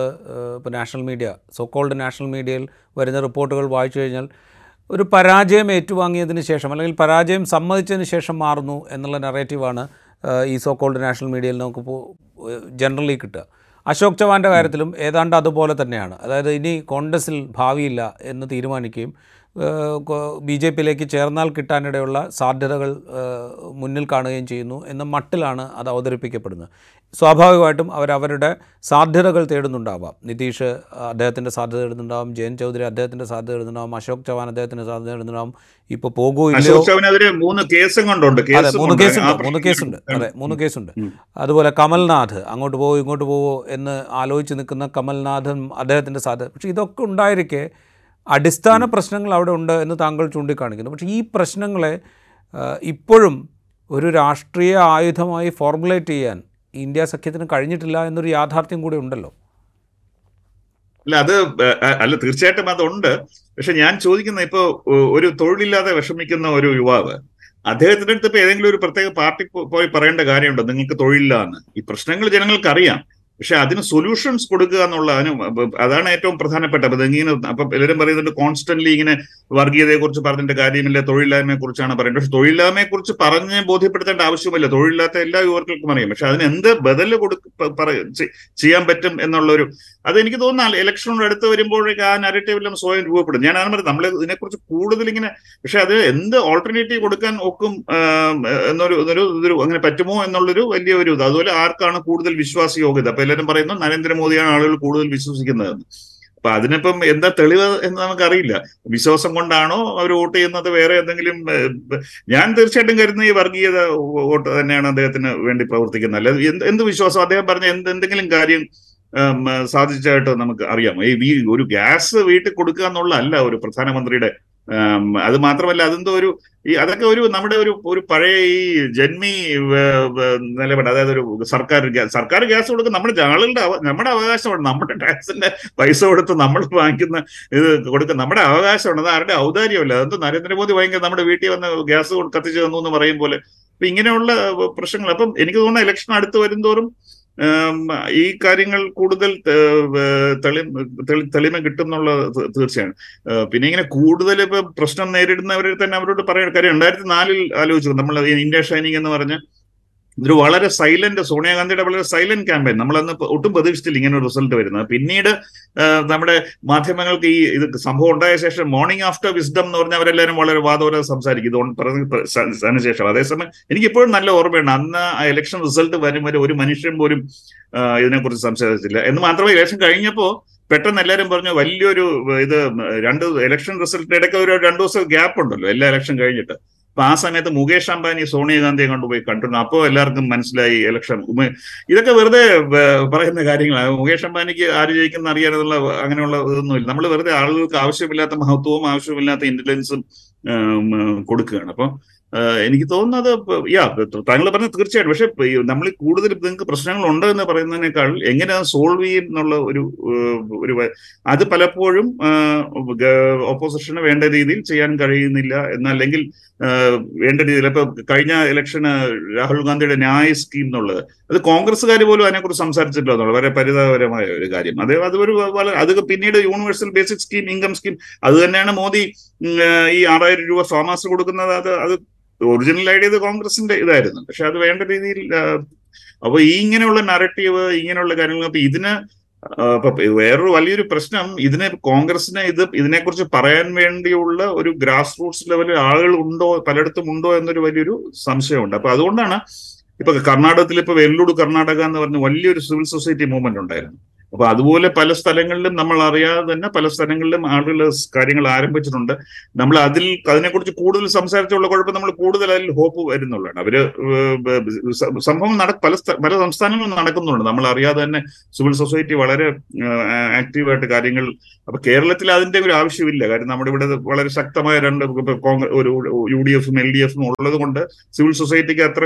ഇപ്പോൾ നാഷണൽ മീഡിയ സോക്കോൾഡ് നാഷണൽ മീഡിയയിൽ വരുന്ന റിപ്പോർട്ടുകൾ വായിച്ചു കഴിഞ്ഞാൽ ഒരു പരാജയം ഏറ്റുവാങ്ങിയതിന് ശേഷം അല്ലെങ്കിൽ പരാജയം സമ്മതിച്ചതിന് ശേഷം മാറുന്നു എന്നുള്ള നറേറ്റീവാണ് ഈ സോ സോക്കോൾഡ് നാഷണൽ മീഡിയയിൽ നമുക്ക് ജനറലി കിട്ടുക. അശോക് ചവാന്റെ കാര്യത്തിലും ഏതാണ്ട് അതുപോലെ തന്നെയാണ്. അതായത് ഇനി കോൺഗ്രസിൽ ഭാവിയില്ല എന്ന് തീരുമാനിക്കുകയും ബി ജെ പിയിലേക്ക് ചേർന്നാൽ കിട്ടാനിടയുള്ള സാധ്യതകൾ മുന്നിൽ കാണുകയും ചെയ്യുന്നു എന്ന മട്ടിലാണ് അത് അവതരിപ്പിക്കപ്പെടുന്നത്. സ്വാഭാവികമായിട്ടും അവരവരുടെ സാധ്യതകൾ തേടുന്നുണ്ടാവാം. നിതീഷ് അദ്ദേഹത്തിന്റെ സാധ്യത തേടുന്നുണ്ടാവും ജയൻ ചൗധരി അദ്ദേഹത്തിന്റെ സാധ്യത തേടുന്നുണ്ടാവും അശോക് ചവാൻ അദ്ദേഹത്തിന്റെ സാധ്യത തേടുന്നുണ്ടാവും. ഇപ്പോൾ പോകൂ മൂന്ന് കേസും കൊണ്ടുണ്ട്. അതെ മൂന്ന്. കേസുണ്ട് മൂന്ന് കേസുണ്ട്. അതെ മൂന്ന് കേസുണ്ട്. അതുപോലെ കമൽനാഥ് അങ്ങോട്ട് പോവോ ഇങ്ങോട്ട് പോവോ എന്ന് ആലോചിച്ച് നിൽക്കുന്ന കമൽനാഥൻ അദ്ദേഹത്തിന്റെ സാധ്യത. പക്ഷേ ഇതൊക്കെ ഉണ്ടായിരിക്കെ അടിസ്ഥാന പ്രശ്നങ്ങൾ അവിടെ ഉണ്ട് എന്ന് താങ്കൾ ചൂണ്ടിക്കാണിക്കുന്നു. പക്ഷേ ഈ പ്രശ്നങ്ങളെ ഇപ്പോഴും ഒരു രാഷ്ട്രീയ ആയുധമായി ഫോർമുലേറ്റ് ചെയ്യാൻ ഇന്ത്യ സഖ്യത്തിന് കഴിഞ്ഞിട്ടില്ല എന്നൊരു യാഥാർത്ഥ്യം കൂടി ഉണ്ടല്ലോ. അല്ല അത് അല്ല തീർച്ചയായിട്ടും അതുണ്ട്. പക്ഷെ ഞാൻ ചോദിക്കുന്ന ഇപ്പൊ ഒരു തൊഴിലില്ലാതെ വിഷമിക്കുന്ന ഒരു യുവാവ് അദ്ദേഹത്തിന്റെ അടുത്ത് ഇപ്പൊ ഏതെങ്കിലും ഒരു പ്രത്യേക പാർട്ടി പോയി പറയേണ്ട കാര്യമുണ്ടോ? നിങ്ങൾക്ക് തൊഴിലില്ലാന്ന്. ഈ പ്രശ്നങ്ങൾ ജനങ്ങൾക്ക് അറിയാം പക്ഷെ അതിന് സൊല്യൂഷൻസ് കൊടുക്കുക എന്നുള്ള അതിന് അതാണ് ഏറ്റവും പ്രധാനപ്പെട്ട അപ്പൊ ഇങ്ങനെ അപ്പൊ എല്ലാവരും പറയുന്നുണ്ട് കോൺസ്റ്റന്റ്ലി ഇങ്ങനെ വർഗീയതയെ കുറിച്ച് പറഞ്ഞിട്ട് കാര്യമില്ല തൊഴിലില്ലായ്മയെ കുറിച്ചാണ് പറയുന്നത്. പക്ഷെ തൊഴിലില്ലായ്മയെ കുറിച്ച് പറഞ്ഞ് ബോധ്യപ്പെടുത്തേണ്ട ആവശ്യമില്ല തൊഴിലില്ലാത്ത എല്ലാ യുവാക്കൾക്കും അറിയാം. പക്ഷെ അതിന് എന്ത് ബദൽ കൊടുക്ക ചെയ്യാൻ പറ്റും എന്നുള്ളൊരു അത് എനിക്ക് തോന്നുന്നു ഇലക്ഷനോട് അടുത്ത് വരുമ്പോഴേക്ക് ആ നരേറ്റീവെല്ലാം സ്വയം രൂപപ്പെടും. ഞാൻ പറഞ്ഞത് നമ്മൾ ഇതിനെക്കുറിച്ച് കൂടുതൽ ഇങ്ങനെ പക്ഷെ അത് എന്ത് ഓൾട്ടർനേറ്റീവ് കൊടുക്കാൻ ഒക്കും എന്നൊരു അങ്ങനെ പറ്റുമോ എന്നുള്ളൊരു വലിയ ഒരു ഇത്. അതുപോലെ ആർക്കാണ് കൂടുതൽ വിശ്വാസയോഗ്യത? അപ്പൊ എല്ലാവരും പറയുന്നു നരേന്ദ്രമോദിയാണ് ആളുകൾ കൂടുതൽ വിശ്വസിക്കുന്നതെന്ന്. അപ്പൊ അതിനിപ്പം എന്താ തെളിവ് എന്ന് നമുക്കറിയില്ല. വിശ്വാസം കൊണ്ടാണോ അവർ വോട്ട് ചെയ്യുന്നത്? വേറെ എന്തെങ്കിലും ഞാൻ തീർച്ചയായിട്ടും കരുതുന്ന ഈ വർഗീയത വോട്ട് തന്നെയാണ് അദ്ദേഹത്തിന് വേണ്ടി പ്രവർത്തിക്കുന്നത്. അല്ലെ എന്ത് എന്ത് വിശ്വാസം? അദ്ദേഹം പറഞ്ഞ എന്ത് എന്തെങ്കിലും കാര്യം സാധിച്ചായിട്ട് നമുക്ക് അറിയാം ഈ ഒരു ഗ്യാസ് വീട്ടിൽ കൊടുക്കുക എന്നുള്ള അല്ല ഒരു പ്രധാനമന്ത്രിയുടെ അത് മാത്രമല്ല അതെന്തോ ഒരു ഈ അതൊക്കെ ഒരു നമ്മുടെ ഒരു ഒരു പഴയ ഈ ജന്മി നിലപാട് അതായത് ഒരു സർക്കാർ സർക്കാർ ഗ്യാസ് കൊടുക്കുന്ന നമ്മുടെ ആളുകളുടെ നമ്മുടെ അവകാശമാണ്. നമ്മുടെ ടാക്സിന്റെ പൈസ കൊടുത്ത് നമ്മൾ വാങ്ങിക്കുന്ന ഇത് കൊടുക്കുന്ന നമ്മുടെ അവകാശമാണ്. അത് ആരുടെ ഔദാര്യമല്ല. അതെന്തോ നരേന്ദ്രമോദി ഭയങ്കര നമ്മുടെ വീട്ടിൽ വന്ന് ഗ്യാസ് കത്തിച്ചു തന്നു എന്ന് പറയും പോലെ. അപ്പൊ ഇങ്ങനെയുള്ള പ്രശ്നങ്ങൾ. അപ്പം എനിക്ക് തോന്നുന്ന ഇലക്ഷൻ അടുത്ത് വരുന്തോറും ഈ കാര്യങ്ങൾ കൂടുതൽ തെളിമ കിട്ടും എന്നുള്ള തീർച്ചയാണ്. പിന്നെ ഇങ്ങനെ കൂടുതൽ ഇപ്പൊ പ്രശ്നം നേരിടുന്നവരെ തന്നെ അവരോട് പറയാൻ കാര്യം രണ്ടായിരത്തി നാലിൽ ആലോചിച്ചു നമ്മൾ ഇന്ത്യ ഷൈനിങ് എന്ന് പറഞ്ഞ ഇതൊരു വളരെ സൈലന്റ് സോണിയാഗാന്ധിയുടെ വളരെ സൈലന്റ് ക്യാമ്പയിൻ നമ്മളന്ന് ഒട്ടും പ്രതീക്ഷിച്ചില്ല ഇങ്ങനെ ഒരു റിസൾട്ട് വരുന്നത്. പിന്നീട് നമ്മുടെ മാധ്യമങ്ങൾക്ക് ഈ ഇത് സംഭവം ഉണ്ടായ ശേഷം മോർണിംഗ് ആഫ്റ്റർ വിസ്ഡം എന്ന് പറഞ്ഞാൽ അവരെല്ലാവരും വളരെ വാദോരെ സംസാരിക്കും. അതിനുശേഷം അതേസമയം എനിക്കിപ്പോഴും നല്ല ഓർമ്മയുണ്ട്. അന്ന് ആ ഇലക്ഷൻ റിസൾട്ട് വരും വരെ ഒരു മനുഷ്യൻ പോലും ഇതിനെക്കുറിച്ച് സംസാരിച്ചില്ല. എന്ന് മാത്രമേ ഇലക്ഷൻ കഴിഞ്ഞപ്പോൾ പെട്ടെന്ന് എല്ലാവരും പറഞ്ഞു വലിയൊരു ഇത് രണ്ട് ഇലക്ഷൻ റിസൾട്ട് ഇടയ്ക്ക് ഒരു രണ്ടു ദിവസം ഗ്യാപ്പ് ഉണ്ടല്ലോ. എല്ലാ ഇലക്ഷൻ കഴിഞ്ഞിട്ട്. അപ്പൊ ആ സമയത്ത് മുകേഷ് അംബാനി സോണിയാഗാന്ധിയെ കൊണ്ടുപോയി കണ്ടിരുന്നു. അപ്പോൾ എല്ലാവർക്കും മനസ്സിലായി ഇലക്ഷൻ ഇതൊക്കെ വെറുതെ പറയുന്ന കാര്യങ്ങളാണ് മുകേഷ് അംബാനിക്ക് ആര് ജയിക്കുന്ന അറിയാനുള്ള അങ്ങനെയുള്ള ഇതൊന്നുമില്ല. നമ്മൾ വെറുതെ ആളുകൾക്ക് ആവശ്യമില്ലാത്ത മഹത്വവും ആവശ്യമില്ലാത്ത ഇന്റലിജൻസും കൊടുക്കുകയാണ്. അപ്പൊ എനിക്ക് തോന്നുന്നത് യാ താങ്കൾ പറഞ്ഞത് തീർച്ചയായിട്ടും. പക്ഷെ നമ്മൾ കൂടുതൽ നിങ്ങൾക്ക് പ്രശ്നങ്ങൾ ഉണ്ട് എന്ന് പറയുന്നതിനേക്കാൾ എങ്ങനെ അത് സോൾവ് ചെയ്യും എന്നുള്ള ഒരു ഒരു അത് പലപ്പോഴും ഓപ്പോസിഷന് വേണ്ട രീതിയിൽ ചെയ്യാൻ കഴിയുന്നില്ല എന്നല്ലെങ്കിൽ വേണ്ട രീതിയിൽ. ഇപ്പൊ കഴിഞ്ഞ ഇലക്ഷന് രാഹുൽ ഗാന്ധിയുടെ ന്യായ സ്കീം എന്നുള്ളത്. അത് കോൺഗ്രസ്സുകാർ പോലും അതിനെക്കുറിച്ച് സംസാരിച്ചിട്ടില്ല വളരെ പരിതാപകരമായ ഒരു കാര്യം. അതേ അത് ഒരു അത് പിന്നീട് universal basic scheme income scheme അത് തന്നെയാണ് മോദി ഈ ആറായിരം രൂപ ഫാമാസ് കൊടുക്കുന്നത്. അത് അത് ഒറിജിനൽ ഐഡിയ കോൺഗ്രസിന്റെ ഇതായിരുന്നു. പക്ഷെ അത് വേണ്ട രീതിയിൽ അപ്പൊ ഈ ഇങ്ങനെയുള്ള നറേറ്റീവ് ഇങ്ങനെയുള്ള കാര്യങ്ങൾ അപ്പൊ ഇതിന് വേറൊരു വലിയൊരു പ്രശ്നം ഇതിനെ കോൺഗ്രസിനെ ഇത് ഇതിനെക്കുറിച്ച് പറയാൻ വേണ്ടിയുള്ള ഒരു ഗ്രാസ് റൂട്ട്സ് ലെവലിൽ ആളുകൾ ഉണ്ടോ പലയിടത്തും ഉണ്ടോ എന്നൊരു വലിയൊരു സംശയമുണ്ട്. അപ്പൊ അതുകൊണ്ടാണ് ഇപ്പൊ കർണാടകത്തിൽ ഇപ്പൊ വെല്ലൂട് കർണാടക എന്ന് പറഞ്ഞ വലിയൊരു സിവിൽ സൊസൈറ്റി മൂവ്മെന്റ് ഉണ്ടായിരുന്നു. അപ്പൊ അതുപോലെ പല സ്ഥലങ്ങളിലും നമ്മൾ അറിയാതെ തന്നെ പല സ്ഥലങ്ങളിലും ആളുകൾ കാര്യങ്ങൾ ആരംഭിച്ചിട്ടുണ്ട്. നമ്മൾ അതിൽ അതിനെക്കുറിച്ച് കൂടുതൽ സംസാരിച്ചുള്ള കുഴപ്പം നമ്മൾ കൂടുതൽ അതിൽ ഹോപ്പ് വരുന്നുള്ളതാണ്. അവർ സംഭവം നട പല പല സംസ്ഥാനങ്ങളും നടക്കുന്നുണ്ട്. നമ്മൾ അറിയാതെ തന്നെ സിവിൽ സൊസൈറ്റി വളരെ ആക്റ്റീവായിട്ട് കാര്യങ്ങൾ അപ്പൊ കേരളത്തിൽ അതിന്റെ ഒരു ആവശ്യമില്ല. കാര്യം നമ്മുടെ ഇവിടെ വളരെ ശക്തമായ രണ്ട് കോൺഗ്രസ് ഒരു യു ഡി എഫും എൽ ഡി എഫും ഉള്ളത് കൊണ്ട് സിവിൽ സൊസൈറ്റിക്ക് അത്ര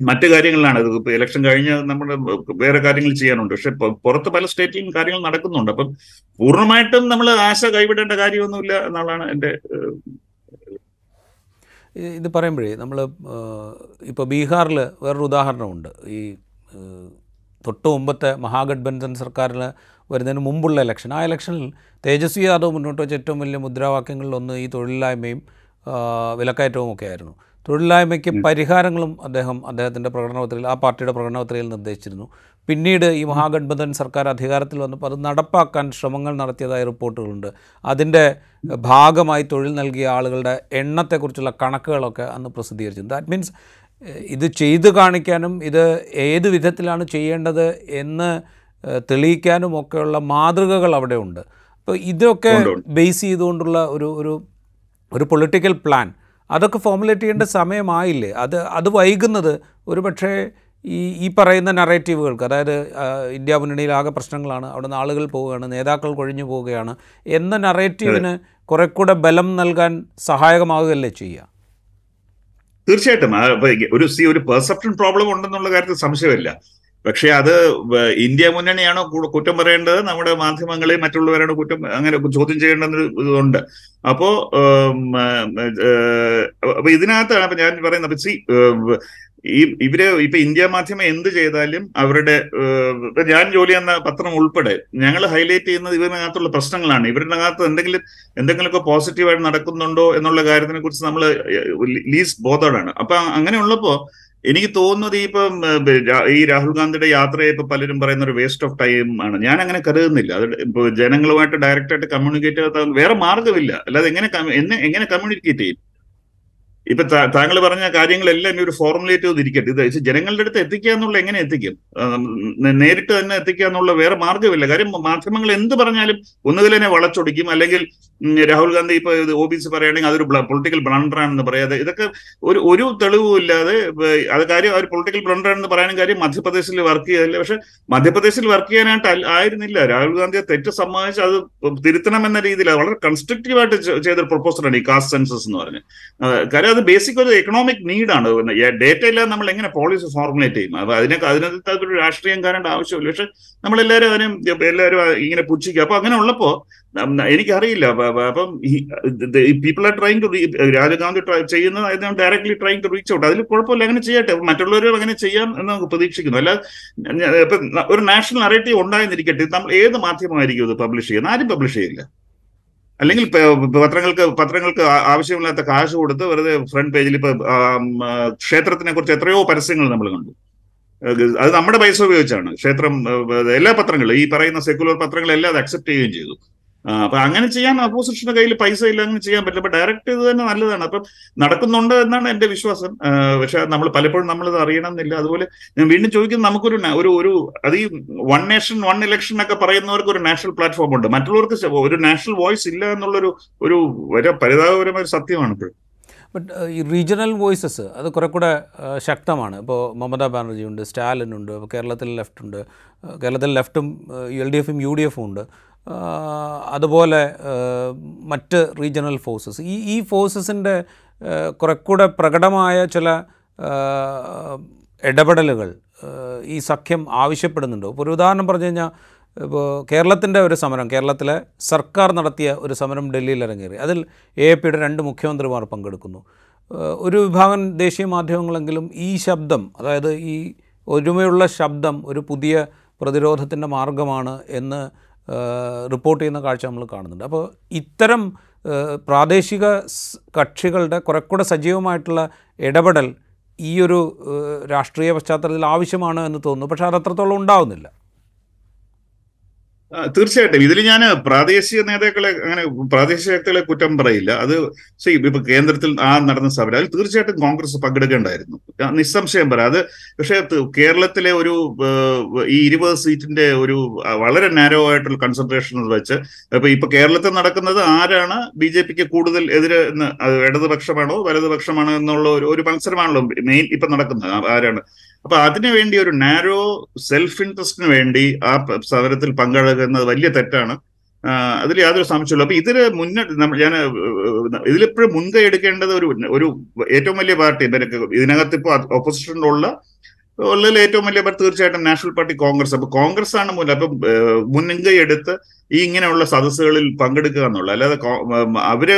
മറ്റു കാര്യങ്ങളിലാണ് ഇത്. ഇലക്ഷൻ കഴിഞ്ഞ് നമ്മൾ വേറെ കാര്യങ്ങൾ ചെയ്യാനുണ്ട്. പക്ഷെ പുറത്ത് പല സ്റ്റേറ്റിലും കാര്യങ്ങൾ നടക്കുന്നുണ്ട്. അപ്പം പൂർണമായിട്ടും നമ്മൾ ആശ കൈവിടേണ്ട കാര്യമൊന്നുമില്ല എന്നുള്ളതാണ് എന്റെ ഇത് പറയുമ്പോഴേ നമ്മൾ ഇപ്പോൾ ബീഹാറിൽ വേറൊരു ഉദാഹരണമുണ്ട്. ഈ തൊട്ട് മുമ്പത്തെ മഹാഗഡ്ബന്ധൻ സർക്കാരിൽ വരുന്നതിന് മുമ്പുള്ള ഇലക്ഷൻ ആ ഇലക്ഷനിൽ തേജസ്വി യാദവ് മുന്നോട്ട് വെച്ച ഏറ്റവും വലിയ മുദ്രാവാക്യങ്ങളിലൊന്ന് ഈ തൊഴിലില്ലായ്മയും വിലക്കയറ്റവും ഒക്കെ ആയിരുന്നു. തൊഴിലില്ലായ്മയ്ക്ക് പരിഹാരങ്ങളും അദ്ദേഹം അദ്ദേഹത്തിന്റെ പ്രകടനപത്രികയിൽ ആ പാർട്ടിയുടെ പ്രകടനപത്രികയിൽ നിർദ്ദേശിച്ചിരുന്നു. പിന്നീട് ഈ മഹാഗഡ്ബന്ധൻ സർക്കാർ അധികാരത്തിൽ വന്നപ്പോൾ അത് നടപ്പാക്കാൻ ശ്രമങ്ങൾ നടത്തിയതായ റിപ്പോർട്ടുകളുണ്ട്. അതിന്റെ ഭാഗമായി തൊഴിൽ നൽകിയ ആളുകളുടെ എണ്ണത്തെക്കുറിച്ചുള്ള കണക്കുകളൊക്കെ അന്ന് പ്രസിദ്ധീകരിച്ചിട്ടുണ്ട് ദാറ്റ് മീൻസ് ഇത് ചെയ്തു കാണിക്കാനും ഇത് ഏത് വിധത്തിലാണ് ചെയ്യേണ്ടത് എന്ന് തെളിയിക്കാനും ഒക്കെയുള്ള മാതൃകകൾ അവിടെ ഉണ്ട് അപ്പോൾ ഇതൊക്കെ. ബേസ് ചെയ്തുകൊണ്ടുള്ള ഒരു ഒരു ഒരു പൊളിറ്റിക്കൽ പ്ലാൻ അതൊക്കെ ഫോമുലേറ്റ് ചെയ്യേണ്ട സമയമായില്ലേ? അത് അത് വൈകുന്നത്. ഒരുപക്ഷേ ഈ ഈ പറയുന്ന നറേറ്റീവുകൾക്ക് അതായത് ഇന്ത്യ മുന്നണിയിൽ ആകെ പ്രശ്നങ്ങളാണ്. അവിടെ നിന്ന് ആളുകൾ പോവുകയാണ് നേതാക്കൾ കൊഴിഞ്ഞു പോവുകയാണ് എന്ന നറേറ്റീവിന് കുറെ കൂടെ ബലം നൽകാൻ സഹായകമാവുകയല്ലേ ചെയ്യുക? തീർച്ചയായിട്ടും. ഒരു ഒരു പെർസെപ്ഷൻ പ്രോബ്ലം ഉണ്ടെന്നുള്ള കാര്യത്തിൽ സംശയമില്ല. പക്ഷെ അത് ഇന്ത്യ മുന്നണിയാണോ കുറ്റം പറയേണ്ടത്? നമ്മുടെ മാധ്യമങ്ങളെ മറ്റുള്ളവരാണോ കുറ്റം അങ്ങനെ ചോദ്യം ചെയ്യേണ്ടെന്നൊരു ഇതുണ്ട്. അപ്പോ അപ്പൊ ഇതിനകത്താണ് ഞാൻ പറയുന്നത്. സി ഈ ഇവർ ഇപ്പൊ ഇന്ത്യ മാധ്യമം എന്ത് ചെയ്താലും അവരുടെ ഞാൻ ജോലി ചെയ്യുന്ന പത്രം ഉൾപ്പെടെ ഞങ്ങൾ ഹൈലൈറ്റ് ചെയ്യുന്നത് ഇവരിനകത്തുള്ള പ്രശ്നങ്ങളാണ്. ഇവരുടെ അകത്ത് എന്തെങ്കിലും എന്തെങ്കിലുമൊക്കെ പോസിറ്റീവായിട്ട് നടക്കുന്നുണ്ടോ എന്നുള്ള കാര്യത്തിനെ കുറിച്ച് നമ്മൾ ലീസ് ബോധേഡാണ് അപ്പൊ അങ്ങനെ എനിക്ക് തോന്നുന്നത് ഇപ്പം ഈ രാഹുൽ ഗാന്ധിയുടെ യാത്രയെ ഇപ്പൊ പലരും പറയുന്ന ഒരു വേസ്റ്റ് ഓഫ് ടൈം ആണ്. ഞാൻ അങ്ങനെ കരുതുന്നില്ല. അത് ഇപ്പൊ ജനങ്ങളുമായിട്ട് ഡയറക്റ്റ് ആയിട്ട് കമ്മ്യൂണിക്കേറ്റ് വേറെ മാർഗമില്ല അല്ലാതെ എങ്ങനെ എങ്ങനെ കമ്മ്യൂണിക്കേറ്റ് ചെയ്യും? ഇപ്പൊ താങ്കൾ പറഞ്ഞ കാര്യങ്ങളെല്ലാം ഒരു ഫോർമുലേറ്റ് ചെയ്തിരിക്കട്ടെ. ഇത് ജനങ്ങളുടെ അടുത്ത് എത്തിക്കുക എന്നുള്ള എങ്ങനെ എത്തിക്കും? നേരിട്ട് തന്നെ എത്തിക്കുക എന്നുള്ള വേറെ മാർഗമില്ല കാര്യം മാധ്യമങ്ങൾ എന്ത് പറഞ്ഞാലും ഒന്നുകിൽ തന്നെ വളച്ചൊടിക്കും അല്ലെങ്കിൽ രാഹുൽ ഗാന്ധി ഇപ്പൊ ഒ ബി സി പറയുകയാണെങ്കിൽ അതൊരു പൊളിറ്റിക്കൽ ബ്ലണ്ടർ ആണെന്ന് പറയാതെ ഇതൊക്കെ ഒരു ഒരു തെളിവും ഇല്ലാതെ അത് കാര്യം അവർ പൊളിറ്റിക്കൽ ബ്ലണ്ടർ ആണെന്ന് പറയാനും കാര്യം മധ്യപ്രദേശിൽ വർക്ക് ചെയ്യാതില്ല പക്ഷെ മധ്യപ്രദേശിൽ വർക്ക് ചെയ്യാനായിട്ട് ആയിരുന്നില്ല. രാഹുൽ ഗാന്ധിയെ തെറ്റ് സമ്മതിച്ച് അത് തിരുത്തണം എന്ന രീതിയിൽ വളരെ കൺസ്ട്രക്റ്റീവ് ആയിട്ട് ചെയ്തൊരു പ്രൊപ്പോസലാണ് ഈ കാസ്റ്റ് സെൻസസ് എന്ന് പറഞ്ഞ്. കാര്യം അത് ബേസിക് ഒരു എക്കണോമിക് നീഡാണ് ഡേറ്റ ഇല്ലാതെ നമ്മൾ എങ്ങനെ പോളിസി ഫോർമുലേറ്റ് ചെയ്യും? അപ്പൊ അതിനൊക്കെ അതിനകത്ത് അതൊരു രാഷ്ട്രീയം കാണേണ്ട ആവശ്യമില്ല. പക്ഷെ നമ്മളെല്ലാവരും അതിനും എല്ലാവരും ഇങ്ങനെ പുച്ഛിക്കുക അപ്പൊ അങ്ങനെ ഉള്ളപ്പോ നം- എനിക്കറിയില്ല. അപ്പൊ- പീപ്പിൾ ആർ ട്രൈങ് ടു രാജഗാന്ധി ചെയ്യുന്നത് directly trying to reach out അതിൽ കുഴപ്പമില്ല അങ്ങനെ ചെയ്യട്ടെ. മറ്റുള്ളവരും അങ്ങനെ ചെയ്യാൻ എന്ന് നമുക്ക് പ്രതീക്ഷിക്കുന്നു. അല്ല ഇപ്പം ഒരു നാഷണൽ നറേറ്റീവ് ഉണ്ടായെന്നിരിക്കട്ടെ നമ്മൾ ഏത് മാധ്യമമായിരിക്കും ഇത് പബ്ലിഷ് ചെയ്യുന്നത്? ആരും പബ്ലിഷ് ചെയ്യില്ല. അല്ലെങ്കിൽ പത്രങ്ങൾക്ക് പത്രങ്ങൾക്ക് ആവശ്യമില്ലാത്ത കാശ് കൊടുത്ത് വെറുതെ ഫ്രണ്ട് പേജിൽ ഇപ്പൊ ക്ഷേത്രത്തിനെ കുറിച്ച് എത്രയോ പരസ്യങ്ങൾ നമ്മൾ കണ്ടു. അത് നമ്മുടെ പൈസ ഉപയോഗിച്ചാണ്. ക്ഷേത്രം എല്ലാ പത്രങ്ങളും ഈ പറയുന്ന സെക്യുലർ പത്രങ്ങളെല്ലാം അത് അക്സെപ്റ്റ് ചെയ്യുകയും ചെയ്തു. അപ്പൊ അങ്ങനെ ചെയ്യാൻ അപ്പോസിഷന്റെ കയ്യിൽ പൈസ ഇല്ല അങ്ങനെ ചെയ്യാൻ പറ്റില്ല. അപ്പൊ ഡയറക്റ്റ് ഇത് തന്നെ നല്ലതാണ്. അപ്പം നടക്കുന്നുണ്ട് എന്നാണ് എന്റെ വിശ്വാസം. പക്ഷെ നമ്മൾ പലപ്പോഴും നമ്മളിത് അറിയണമെന്നില്ല. അതുപോലെ ഞാൻ വീണ്ടും ചോദിക്കുന്നത് നമുക്കൊരു ഒരു ഒരു അത് ഈ വൺ നേഷൻ വൺ ഇലക്ഷൻ ഒക്കെ പറയുന്നവർക്ക് ഒരു നാഷണൽ പ്ലാറ്റ്ഫോം ഉണ്ട്. മറ്റുള്ളവർക്ക് ഒരു നാഷണൽ വോയിസ് ഇല്ല എന്നുള്ളൊരു ഒരു പരിതാപകരമായ ഒരു സത്യമാണ് ഇപ്പോൾ ബട്ട് ഈ റീജിയണൽ വോയിസസ് അത് കുറെ കൂടെ ശക്തമാണ്. ഇപ്പോൾ മമതാ ബാനർജി ഉണ്ട് സ്റ്റാലിൻ ഉണ്ട് കേരളത്തിൽ ലെഫ്റ്റ് ഉണ്ട്. കേരളത്തിൽ ലെഫ്റ്റും എൽ ഡി എഫും യു ഡി എഫും ഉണ്ട്. അതുപോലെ മറ്റ് റീജിയണൽ ഫോഴ്സസ്. ഈ ഈ ഫോഴ്സസിന്റെ കുറെക്കൂടെ പ്രകടമായ ചില ഇടപെടലുകൾ ഈ സഖ്യം ആവശ്യപ്പെടുന്നുണ്ടോ. ഇപ്പോൾ ഒരു ഉദാഹരണം പറഞ്ഞു കഴിഞ്ഞാൽ ഇപ്പോൾ കേരളത്തിന്റെ ഒരു സമരം കേരളത്തിലെ സർക്കാർ നടത്തിയ ഒരു സമരം ഡൽഹിയിൽ ഇറങ്ങേറി അതിൽ എ പിയുടെ രണ്ട് മുഖ്യമന്ത്രിമാർ പങ്കെടുക്കുന്നു. ഒരു വിഭാഗം ദേശീയ മാധ്യമങ്ങളെങ്കിലും ഈ ശബ്ദം അതായത് ഈ ഒരുമയുള്ള ശബ്ദം ഒരു പുതിയ പ്രതിരോധത്തിന്റെ മാർഗമാണ് എന്ന് റിപ്പോർട്ട് ചെയ്യുന്ന കാഴ്ച നമ്മൾ കാണുന്നുണ്ട്. അപ്പോൾ ഇത്തരം പ്രാദേശിക കക്ഷികളുടെ കുറെക്കൂടെ സജീവമായിട്ടുള്ള ഇടപെടൽ ഈ ഒരു രാഷ്ട്രീയ പശ്ചാത്തലത്തിൽ ആവശ്യമാണ് എന്ന് തോന്നുന്നു. പക്ഷേ അത് അത്രത്തോളം ഉണ്ടാവുന്നില്ല. തീർച്ചയായിട്ടും. ഇതിൽ ഞാൻ പ്രാദേശിക നേതാക്കളെ അങ്ങനെ പ്രാദേശിക ശക്തികളെ കുറ്റം പറയില്ല. അത് see, ഇപ്പൊ കേന്ദ്രത്തിൽ ആ നടന്ന സമരം അതിൽ തീർച്ചയായിട്ടും കോൺഗ്രസ് പങ്കെടുക്കേണ്ടായിരുന്നു. നിസ്സംശയം പറയാം. അത് പക്ഷേ കേരളത്തിലെ ഒരു ഈ ഇരുപത് സീറ്റിന്റെ ഒരു വളരെ നാരോ ആയിട്ടുള്ള കൺസെൻട്രേഷൻ വെച്ച് ഇപ്പൊ ഇപ്പൊ കേരളത്തിൽ നടക്കുന്നത് ആരാണ് ബി ജെ പിക്ക് കൂടുതൽ എതിരെ ഇടതുപക്ഷമാണോ വലതുപക്ഷമാണോ എന്നുള്ള ഒരു മത്സരമാണല്ലോ മെയിൻ ഇപ്പൊ നടക്കുന്നത്. ആരാണ്? അപ്പൊ അതിനു വേണ്ടി ഒരു നാരോ സെൽഫ് ഇൻട്രസ്റ്റിന് വേണ്ടി ആ സമരത്തിൽ പങ്കെടുക്കുന്നത് വലിയ തെറ്റാണ്. അതിൽ യാതൊരു സംശയമില്ല അപ്പൊ ഇതിന് മുന്നോട്ട് ഞാൻ ഇതിലെപ്പോഴും മുൻകൈ എടുക്കേണ്ടത് ഒരു ഒരു ഏറ്റവും വലിയ പാർട്ടി ഇതിനകത്ത് ഇപ്പോൾ ഓപ്പോസിഷനിലുള്ള ഉള്ളതിൽ ഏറ്റവും വലിയ പാർട്ടി തീർച്ചയായിട്ടും നാഷണൽ പാർട്ടി കോൺഗ്രസ്. അപ്പൊ കോൺഗ്രസ് ആണ് മുന്നിൽ അപ്പൊ മുൻകൈ എടുത്ത് ഈ ഇങ്ങനെയുള്ള സദസ്സുകളിൽ പങ്കെടുക്കുക എന്നുള്ളത്. അല്ലാതെ അവർ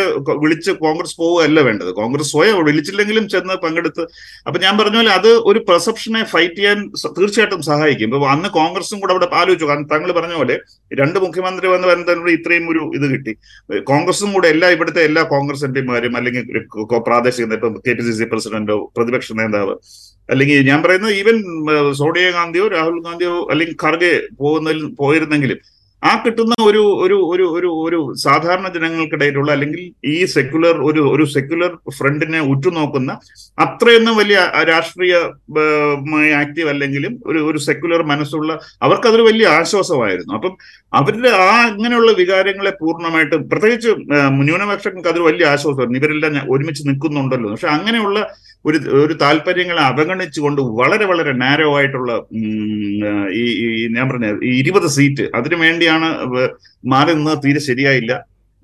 വിളിച്ച് കോൺഗ്രസ് പോവുകയല്ല വേണ്ടത്. കോൺഗ്രസ് സ്വയം വിളിച്ചില്ലെങ്കിലും ചെന്ന് പങ്കെടുത്ത്. അപ്പൊ ഞാൻ പറഞ്ഞ പോലെ അത് ഒരു പെർസെപ്ഷനെ ഫൈറ്റ് ചെയ്യാൻ തീർച്ചയായിട്ടും സഹായിക്കും. ഇപ്പൊ അന്ന് കോൺഗ്രസും കൂടെ അവിടെ ആലോചിച്ചു. കാരണം താങ്കൾ പറഞ്ഞ പോലെ രണ്ട് മുഖ്യമന്ത്രി വന്ന് വരുന്നതിനോട് ഇത്രയും ഒരു ഇത് കിട്ടി. കോൺഗ്രസും കൂടെ എല്ലാ ഇവിടുത്തെ എല്ലാ കോൺഗ്രസ് എം പിമാരും അല്ലെങ്കിൽ പ്രാദേശിക നേതാവ് കെ പി സി സി പ്രസിഡന്റോ പ്രതിപക്ഷ നേതാവ് അല്ലെങ്കിൽ ഞാൻ പറയുന്നത് ഈവൻ സോണിയാഗാന്ധിയോ രാഹുൽ ഗാന്ധിയോ അല്ലെങ്കിൽ ഖർഗെ പോകുന്ന പോയിരുന്നെങ്കിലും ആ കിട്ടുന്ന ഒരു ഒരു ഒരു ഒരു ഒരു സാധാരണ ജനങ്ങൾക്കിടയിലുള്ള അല്ലെങ്കിൽ ഈ സെക്യുലർ ഒരു ഒരു സെക്യുലർ ഫ്രണ്ടിനെ ഉറ്റുനോക്കുന്ന അത്രയൊന്നും വലിയ രാഷ്ട്രീയ ആക്റ്റീവ് അല്ലെങ്കിലും ഒരു ഒരു സെക്യുലർ മനസ്സുള്ള അവർക്കതൊരു വലിയ ആശ്വാസമായിരുന്നു. അപ്പം അവരുടെ ആ അങ്ങനെയുള്ള വികാരങ്ങളെ പൂർണമായിട്ട് പ്രത്യേകിച്ച് ന്യൂനപക്ഷങ്ങൾക്ക് അതൊരു വലിയ ആശ്വാസമായിരുന്നു. ഇവരെല്ലാം ഒരുമിച്ച് നിൽക്കുന്നുണ്ടല്ലോ. പക്ഷെ അങ്ങനെയുള്ള ഒരു ഒരു താല്പര്യങ്ങളെ അവഗണിച്ചുകൊണ്ട് വളരെ വളരെ നാരോ ആയിട്ടുള്ള ഈ ഞാൻ പറഞ്ഞ ഇരുപത് സീറ്റ് അതിനു വേണ്ടിയാണ് മാറി നിന്നത് തീരെ ശരിയായില്ല.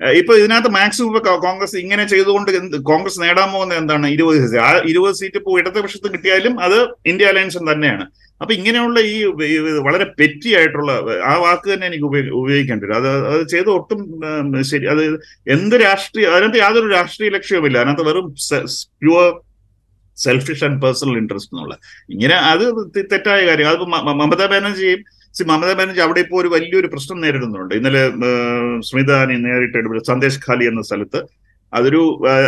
ഇപ്പൊ ഇതിനകത്ത് മാക്സിമം ഇപ്പൊ കോൺഗ്രസ് ഇങ്ങനെ ചെയ്തുകൊണ്ട് കോൺഗ്രസ് നേടാൻ പോകുന്നത് എന്താണ് ഇരുപത് സീറ്റ് ആ ഇരുപത് സീറ്റ് ഇപ്പോൾ ഇടതുപക്ഷത്ത് കിട്ടിയാലും അത് ഇന്ത്യ അലയൻസും തന്നെയാണ്. അപ്പൊ ഇങ്ങനെയുള്ള ഈ വളരെ പെറ്റി ആയിട്ടുള്ള ആ വാക്ക് തന്നെ എനിക്ക് ഉപയോഗി- ഉപയോഗിക്കേണ്ടി വരും. അത് അത് ചെയ്ത് ഒട്ടും ശരി അത് എന്ത് രാഷ്ട്രീയ അതിനകത്ത് യാതൊരു രാഷ്ട്രീയ ലക്ഷ്യവുമില്ല. അതിനകത്ത് വെറും pure selfish and personal interest എന്നുള്ള ഇങ്ങനെ അത് തെറ്റായ കാര്യം. അത് മമതാ ബാനർജിയും സി മമതാ ബാനർജി അവിടെ ഇപ്പോൾ ഒരു വലിയൊരു പ്രശ്നം നേരിടുന്നുണ്ട്. ഇന്നലെ സ്മിതാനി നേരിട്ട് സന്ദേശ് ഖാലി എന്ന സ്ഥലത്ത് അതൊരു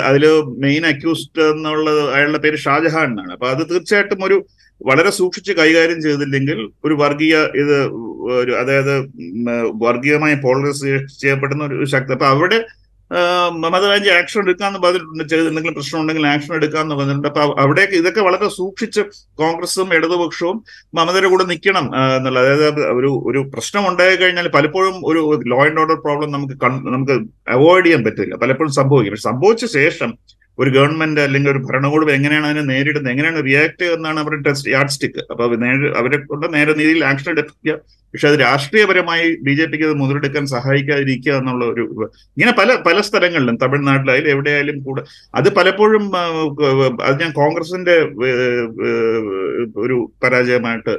അതിൽ മെയിൻ അക്യൂസ്ഡ് എന്നുള്ള അയാളുടെ പേര് ഷാജഹാൻ എന്നാണ്. അപ്പൊ അത് തീർച്ചയായിട്ടും ഒരു വളരെ സൂക്ഷിച്ച് കൈകാര്യം ചെയ്തില്ലെങ്കിൽ ഒരു വർഗീയ ഇത് ഒരു അതായത് വർഗീയമായി പോളറൈസ് ചെയ്യപ്പെടുന്ന ഒരു ശക്തി. അപ്പൊ അവിടെ മമതാ ആക്ഷൻ എടുക്കാന്ന് പറഞ്ഞിട്ടുണ്ട്. ചെറിയ എന്തെങ്കിലും പ്രശ്നം ഉണ്ടെങ്കിൽ ആക്ഷൻ എടുക്കാന്ന് പറഞ്ഞിട്ടുണ്ട്. അപ്പൊ അവിടെയൊക്കെ ഇതൊക്കെ വളരെ സൂക്ഷിച്ച് കോൺഗ്രസും ഇടതുപക്ഷവും മമതയുടെ കൂടെ നിൽക്കണം എന്നുള്ള അതായത് ഒരു ഒരു പ്രശ്നം ഉണ്ടായി കഴിഞ്ഞാൽ പലപ്പോഴും ഒരു ലോ ആൻഡ് ഓർഡർ പ്രോബ്ലം നമുക്ക് നമുക്ക് അവോയ്ഡ് ചെയ്യാൻ പറ്റില്ല. പലപ്പോഴും സംഭവിക്കും. പക്ഷെ സംഭവിച്ച ശേഷം ഒരു ഗവൺമെന്റ് അല്ലെങ്കിൽ ഒരു ഭരണകൂടം എങ്ങനെയാണ് അതിനെ നേരിടുന്നത് എങ്ങനെയാണ് റിയാക്ട് എന്നാണ് അവരുടെ ടെസ്റ്റ് യാർഡ് സ്റ്റിക്ക് അപ്പൊ അവരെ കൊണ്ട് നേരെ രീതിയിൽ ആക്ഷൻ എടുക്കുക. പക്ഷെ അത് രാഷ്ട്രീയപരമായി ബി ജെ പിക്ക് അത് മുതലെടുക്കാൻ സഹായിക്കാതിരിക്കുക എന്നുള്ള ഒരു ഇങ്ങനെ പല പല സ്ഥലങ്ങളിലും തമിഴ്നാട്ടിലായാലും എവിടെയായാലും കൂടെ അത് പലപ്പോഴും അത് ഞാൻ കോൺഗ്രസിന്റെ ഒരു പരാജയമായിട്ട്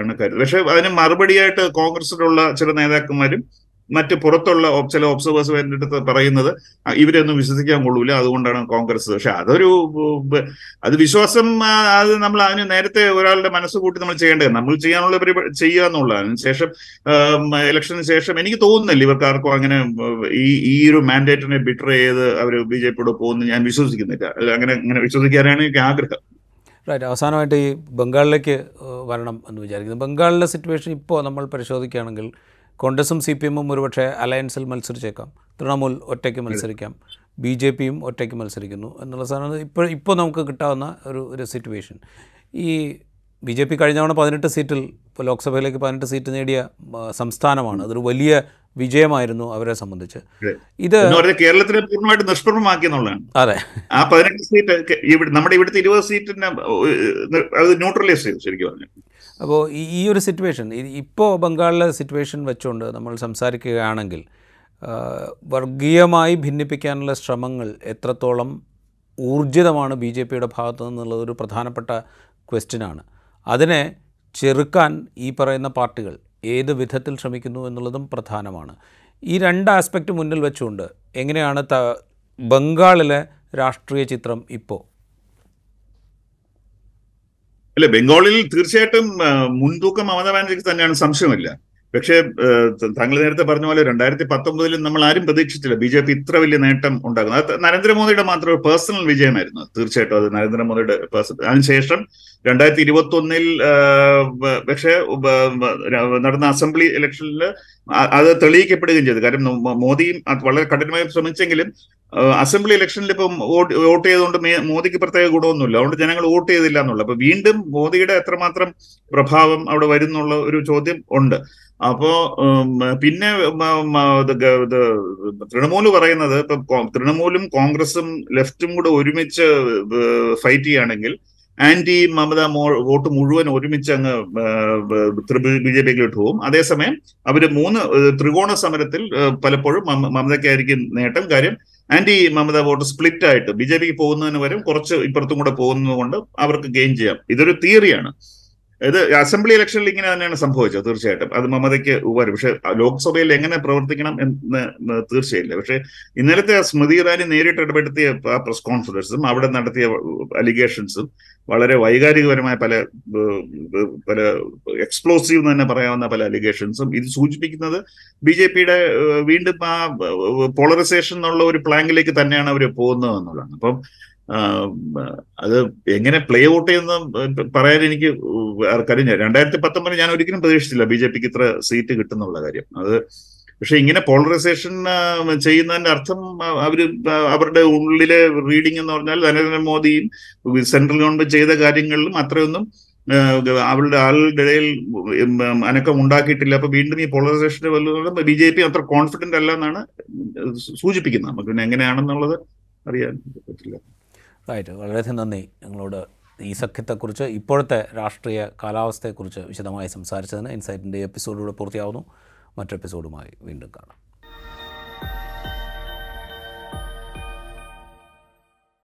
ആണ് കരുതുന്നത്. പക്ഷെ അതിന് മറുപടിയായിട്ട് കോൺഗ്രസിലുള്ള ചില നേതാക്കന്മാരും മറ്റ് പുറത്തുള്ള ചില ഒബ്സർവേഴ്സ് എന്റെ അടുത്ത് പറയുന്നത് ഇവരൊന്നും വിശ്വസിക്കാൻ കൊള്ളൂല. അതുകൊണ്ടാണ് കോൺഗ്രസ്. പക്ഷെ അതൊരു അത് വിശ്വാസം അത് നമ്മൾ അതിന് നേരത്തെ ഒരാളുടെ മനസ്സ് കൂട്ടി നമ്മൾ ചെയ്യേണ്ടത്. നമ്മൾ ചെയ്യാനുള്ള പരിപാടി ചെയ്യുക എന്നുള്ളതാണ്. ശേഷം ഇലക്ഷന് ശേഷം എനിക്ക് തോന്നുന്നില്ല ഇവർക്ക് ആർക്കും അങ്ങനെ ഈ ഈ ഒരു മാൻഡേറ്റിനെ ബിറ്റർ ചെയ്ത് അവർ ബി ജെ പിയോട് പോകുന്നു ഞാൻ വിശ്വസിക്കുന്നില്ല. അങ്ങനെ അങ്ങനെ വിശ്വസിക്കാനാണ് എനിക്ക് ആഗ്രഹം. റൈറ്റ് അവസാനമായിട്ട് ഈ ബംഗാളിലേക്ക് വരണം എന്ന് വിചാരിക്കുന്നു. ബംഗാളിലെ സിറ്റുവേഷൻ ഇപ്പോൾ നമ്മൾ പരിശോധിക്കുകയാണെങ്കിൽ കോൺഗ്രസും സി പി എമ്മും ഒരുപക്ഷെ അലയൻസിൽ മത്സരിച്ചേക്കാം. തൃണമൂൽ ഒറ്റയ്ക്ക് മത്സരിക്കാം. ബി ജെ പിയും ഒറ്റയ്ക്ക് മത്സരിക്കുന്നു എന്നുള്ള സാധനം ഇപ്പോൾ ഇപ്പോൾ നമുക്ക് കിട്ടാവുന്ന ഒരു ഒരു സിറ്റുവേഷൻ ഈ ബി ജെ പി കഴിഞ്ഞ തവണ പതിനെട്ട് സീറ്റിൽ ഇപ്പോൾ ലോക്സഭയിലേക്ക് പതിനെട്ട് സീറ്റ് നേടിയ സംസ്ഥാനമാണ്. അതൊരു വലിയ വിജയമായിരുന്നു അവരെ സംബന്ധിച്ച്. ഇത് കേരളത്തിനെ പൂർണമായിട്ട് നിഷ്പ്രഭമാക്കി എന്നുള്ളതാണ്. അതെ. ആ പതിനെട്ട് സീറ്റ് നമ്മുടെ ഇവിടുത്തെ ഇരുപത് സീറ്റിന് അത് ന്യൂട്രലൈസ് ചെയ്തു ശരിക്കും പറഞ്ഞു അപ്പോൾ ഈ ഒരു സിറ്റുവേഷൻ ഇപ്പോൾ ബംഗാളിലെ സിറ്റുവേഷൻ വെച്ചുകൊണ്ട് നമ്മൾ സംസാരിക്കുകയാണെങ്കിൽ വർഗീയമായി ഭിന്നിപ്പിക്കാനുള്ള ശ്രമങ്ങൾ എത്രത്തോളം ഊർജിതമാണ് ബി ജെ പിയുടെ ഭാഗത്തു നിന്നുള്ളത് ഒരു പ്രധാനപ്പെട്ട ക്വസ്റ്റ്യനാണ് അതിനെ ചെറുക്കാൻ ഈ പറയുന്ന പാർട്ടികൾ ഏത് വിധത്തിൽ ശ്രമിക്കുന്നു എന്നുള്ളതും പ്രധാനമാണ്. ഈ രണ്ട് ആസ്പെക്റ്റ് മുന്നിൽ വെച്ചുകൊണ്ട് എങ്ങനെയാണ് ബംഗാളിലെ രാഷ്ട്രീയ ചിത്രം ഇപ്പോൾ അല്ല ബംഗാളിൽ തീർച്ചയായിട്ടും മുൻതൂക്കം മമതാ ബാനർജിക്ക് തന്നെയാണ് സംശയമില്ല. പക്ഷേ താങ്കൾ നേരത്തെ പറഞ്ഞ പോലെ രണ്ടായിരത്തി പത്തൊമ്പതിൽ നമ്മൾ ആരും പ്രതീക്ഷിച്ചില്ല ബി ജെ പി ഇത്ര വലിയ നേട്ടം ഉണ്ടാകുന്നത് അത് നരേന്ദ്രമോദിയുടെ മാത്രം ഒരു പേഴ്സണൽ വിജയമായിരുന്നു. തീർച്ചയായിട്ടും അത് നരേന്ദ്രമോദിയുടെ പേഴ്സണൽ അതിനുശേഷം രണ്ടായിരത്തി ഇരുപത്തി ഒന്നിൽ പക്ഷേ നടന്ന അസംബ്ലി ഇലക്ഷനിൽ അത് തെളിയിക്കപ്പെടുകയും ചെയ്തു. കാരണം മോദിയും വളരെ കഠിനമായി ശ്രമിച്ചെങ്കിലും അസംബ്ലി ഇലക്ഷനിൽ ഇപ്പം വോട്ട് ചെയ്തുകൊണ്ട് മോദിക്ക് പ്രത്യേക ഗുണമൊന്നുമില്ല. അതുകൊണ്ട് ജനങ്ങൾ വോട്ട് ചെയ്തില്ല എന്നുള്ളത്. അപ്പൊ വീണ്ടും മോദിയുടെ എത്രമാത്രം പ്രഭാവം അവിടെ വരുന്നുള്ള ഒരു ചോദ്യം ഉണ്ട്. അപ്പോ പിന്നെ തൃണമൂൽ പറയുന്നത് ഇപ്പൊ തൃണമൂലും കോൺഗ്രസും ലെഫ്റ്റും കൂടെ ഒരുമിച്ച് ഫൈറ്റ് ചെയ്യുകയാണെങ്കിൽ ആന്റി മമത മോ വോട്ട് മുഴുവൻ ഒരുമിച്ച് അങ്ങ് ബി ജെ പിയിലോട്ട് പോകും. അതേസമയം അവർ മൂന്ന് ത്രികോണ സമരത്തിൽ പലപ്പോഴും മമ- മമതയ്ക്കായിരിക്കും നേട്ടം. കാര്യം ആന്റി മമത വോട്ട് സ്പ്ലിറ്റ് ആയിട്ട് ബി ജെ പിക്ക് പോകുന്നതിന് വരും. കുറച്ച് ഇപ്പുറത്തും കൂടെ പോകുന്നത് കൊണ്ട് അവർക്ക് ഗെയിൻ ചെയ്യാം. ഇതൊരു തിയറിയാണ്. ഇത് അസംബ്ലി ഇലക്ഷനിൽ ഇങ്ങനെ തന്നെയാണ് സംഭവിച്ചത് തീർച്ചയായിട്ടും. അത് മമതയ്ക്ക് വരും പക്ഷെ ലോക്സഭയിൽ എങ്ങനെ പ്രവർത്തിക്കണം എന്ന് തീർച്ചയായില്ല. പക്ഷെ ഇന്നലത്തെ സ്മൃതി ഇറാനി നേരിട്ട് ഇടപെടുത്തിയ ആ പ്രസ് കോൺഫറൻസും അവിടെ നടത്തിയ അലിഗേഷൻസും വളരെ വൈകാരികപരമായ പല പല എക്സ്പ്ലോസീവ് എന്ന് തന്നെ പറയാവുന്ന പല അലിഗേഷൻസും. ഇത് സൂചിപ്പിക്കുന്നത് ബി ജെ പിയുടെ വീണ്ടും ആ പോളറൈസേഷൻ എന്നുള്ള ഒരു പ്ലാങ്കിലേക്ക് തന്നെയാണ് അവർ പോകുന്നത് എന്നുള്ളതാണ്. അപ്പം അത് എങ്ങനെ പ്ലേ ഔട്ട് ചെയ്യുന്ന പറയാൻ എനിക്ക് അറിഞ്ഞ രണ്ടായിരത്തി പത്തൊമ്പതിൽ ഞാൻ ഒരിക്കലും പ്രതീക്ഷിച്ചില്ല ബി ജെ പിക്ക് ഇത്ര സീറ്റ് കിട്ടുന്നുള്ള കാര്യം. അത് പക്ഷെ ഇങ്ങനെ പോളറൈസേഷൻ ചെയ്യുന്നതിന്റെ അർത്ഥം അവർ അവരുടെ ഉള്ളിലെ റീഡിംഗ് എന്ന് പറഞ്ഞാൽ നരേന്ദ്രമോദിയും സെൻട്രൽ ഗവൺമെന്റ് ചെയ്ത കാര്യങ്ങളിലും അത്രയൊന്നും അവളുടെ ആളുടെ ഇടയിൽ അനക്കം ഉണ്ടാക്കിയിട്ടില്ല. അപ്പൊ വീണ്ടും ഈ പോളറൈസേഷന്റെ വല്ലതും ബി ജെ പി അത്ര കോൺഫിഡന്റ് അല്ല എന്നാണ് സൂചിപ്പിക്കുന്നത്. നമുക്ക് പിന്നെ എങ്ങനെയാണെന്നുള്ളത് അറിയാൻ പറ്റില്ല. റൈറ്റ് വളരെയധികം നന്ദി ഞങ്ങളോട് ഈ സഖ്യത്തെക്കുറിച്ച് ഇപ്പോഴത്തെ രാഷ്ട്രീയ കാലാവസ്ഥയെക്കുറിച്ച് വിശദമായി സംസാരിച്ചതിന് ഇൻസൈറ്റിന്റെ എപ്പിസോഡിലൂടെ പൂർത്തിയാവുന്നു. മറ്റു എപ്പിസോഡുമായി വീണ്ടും കാണാം.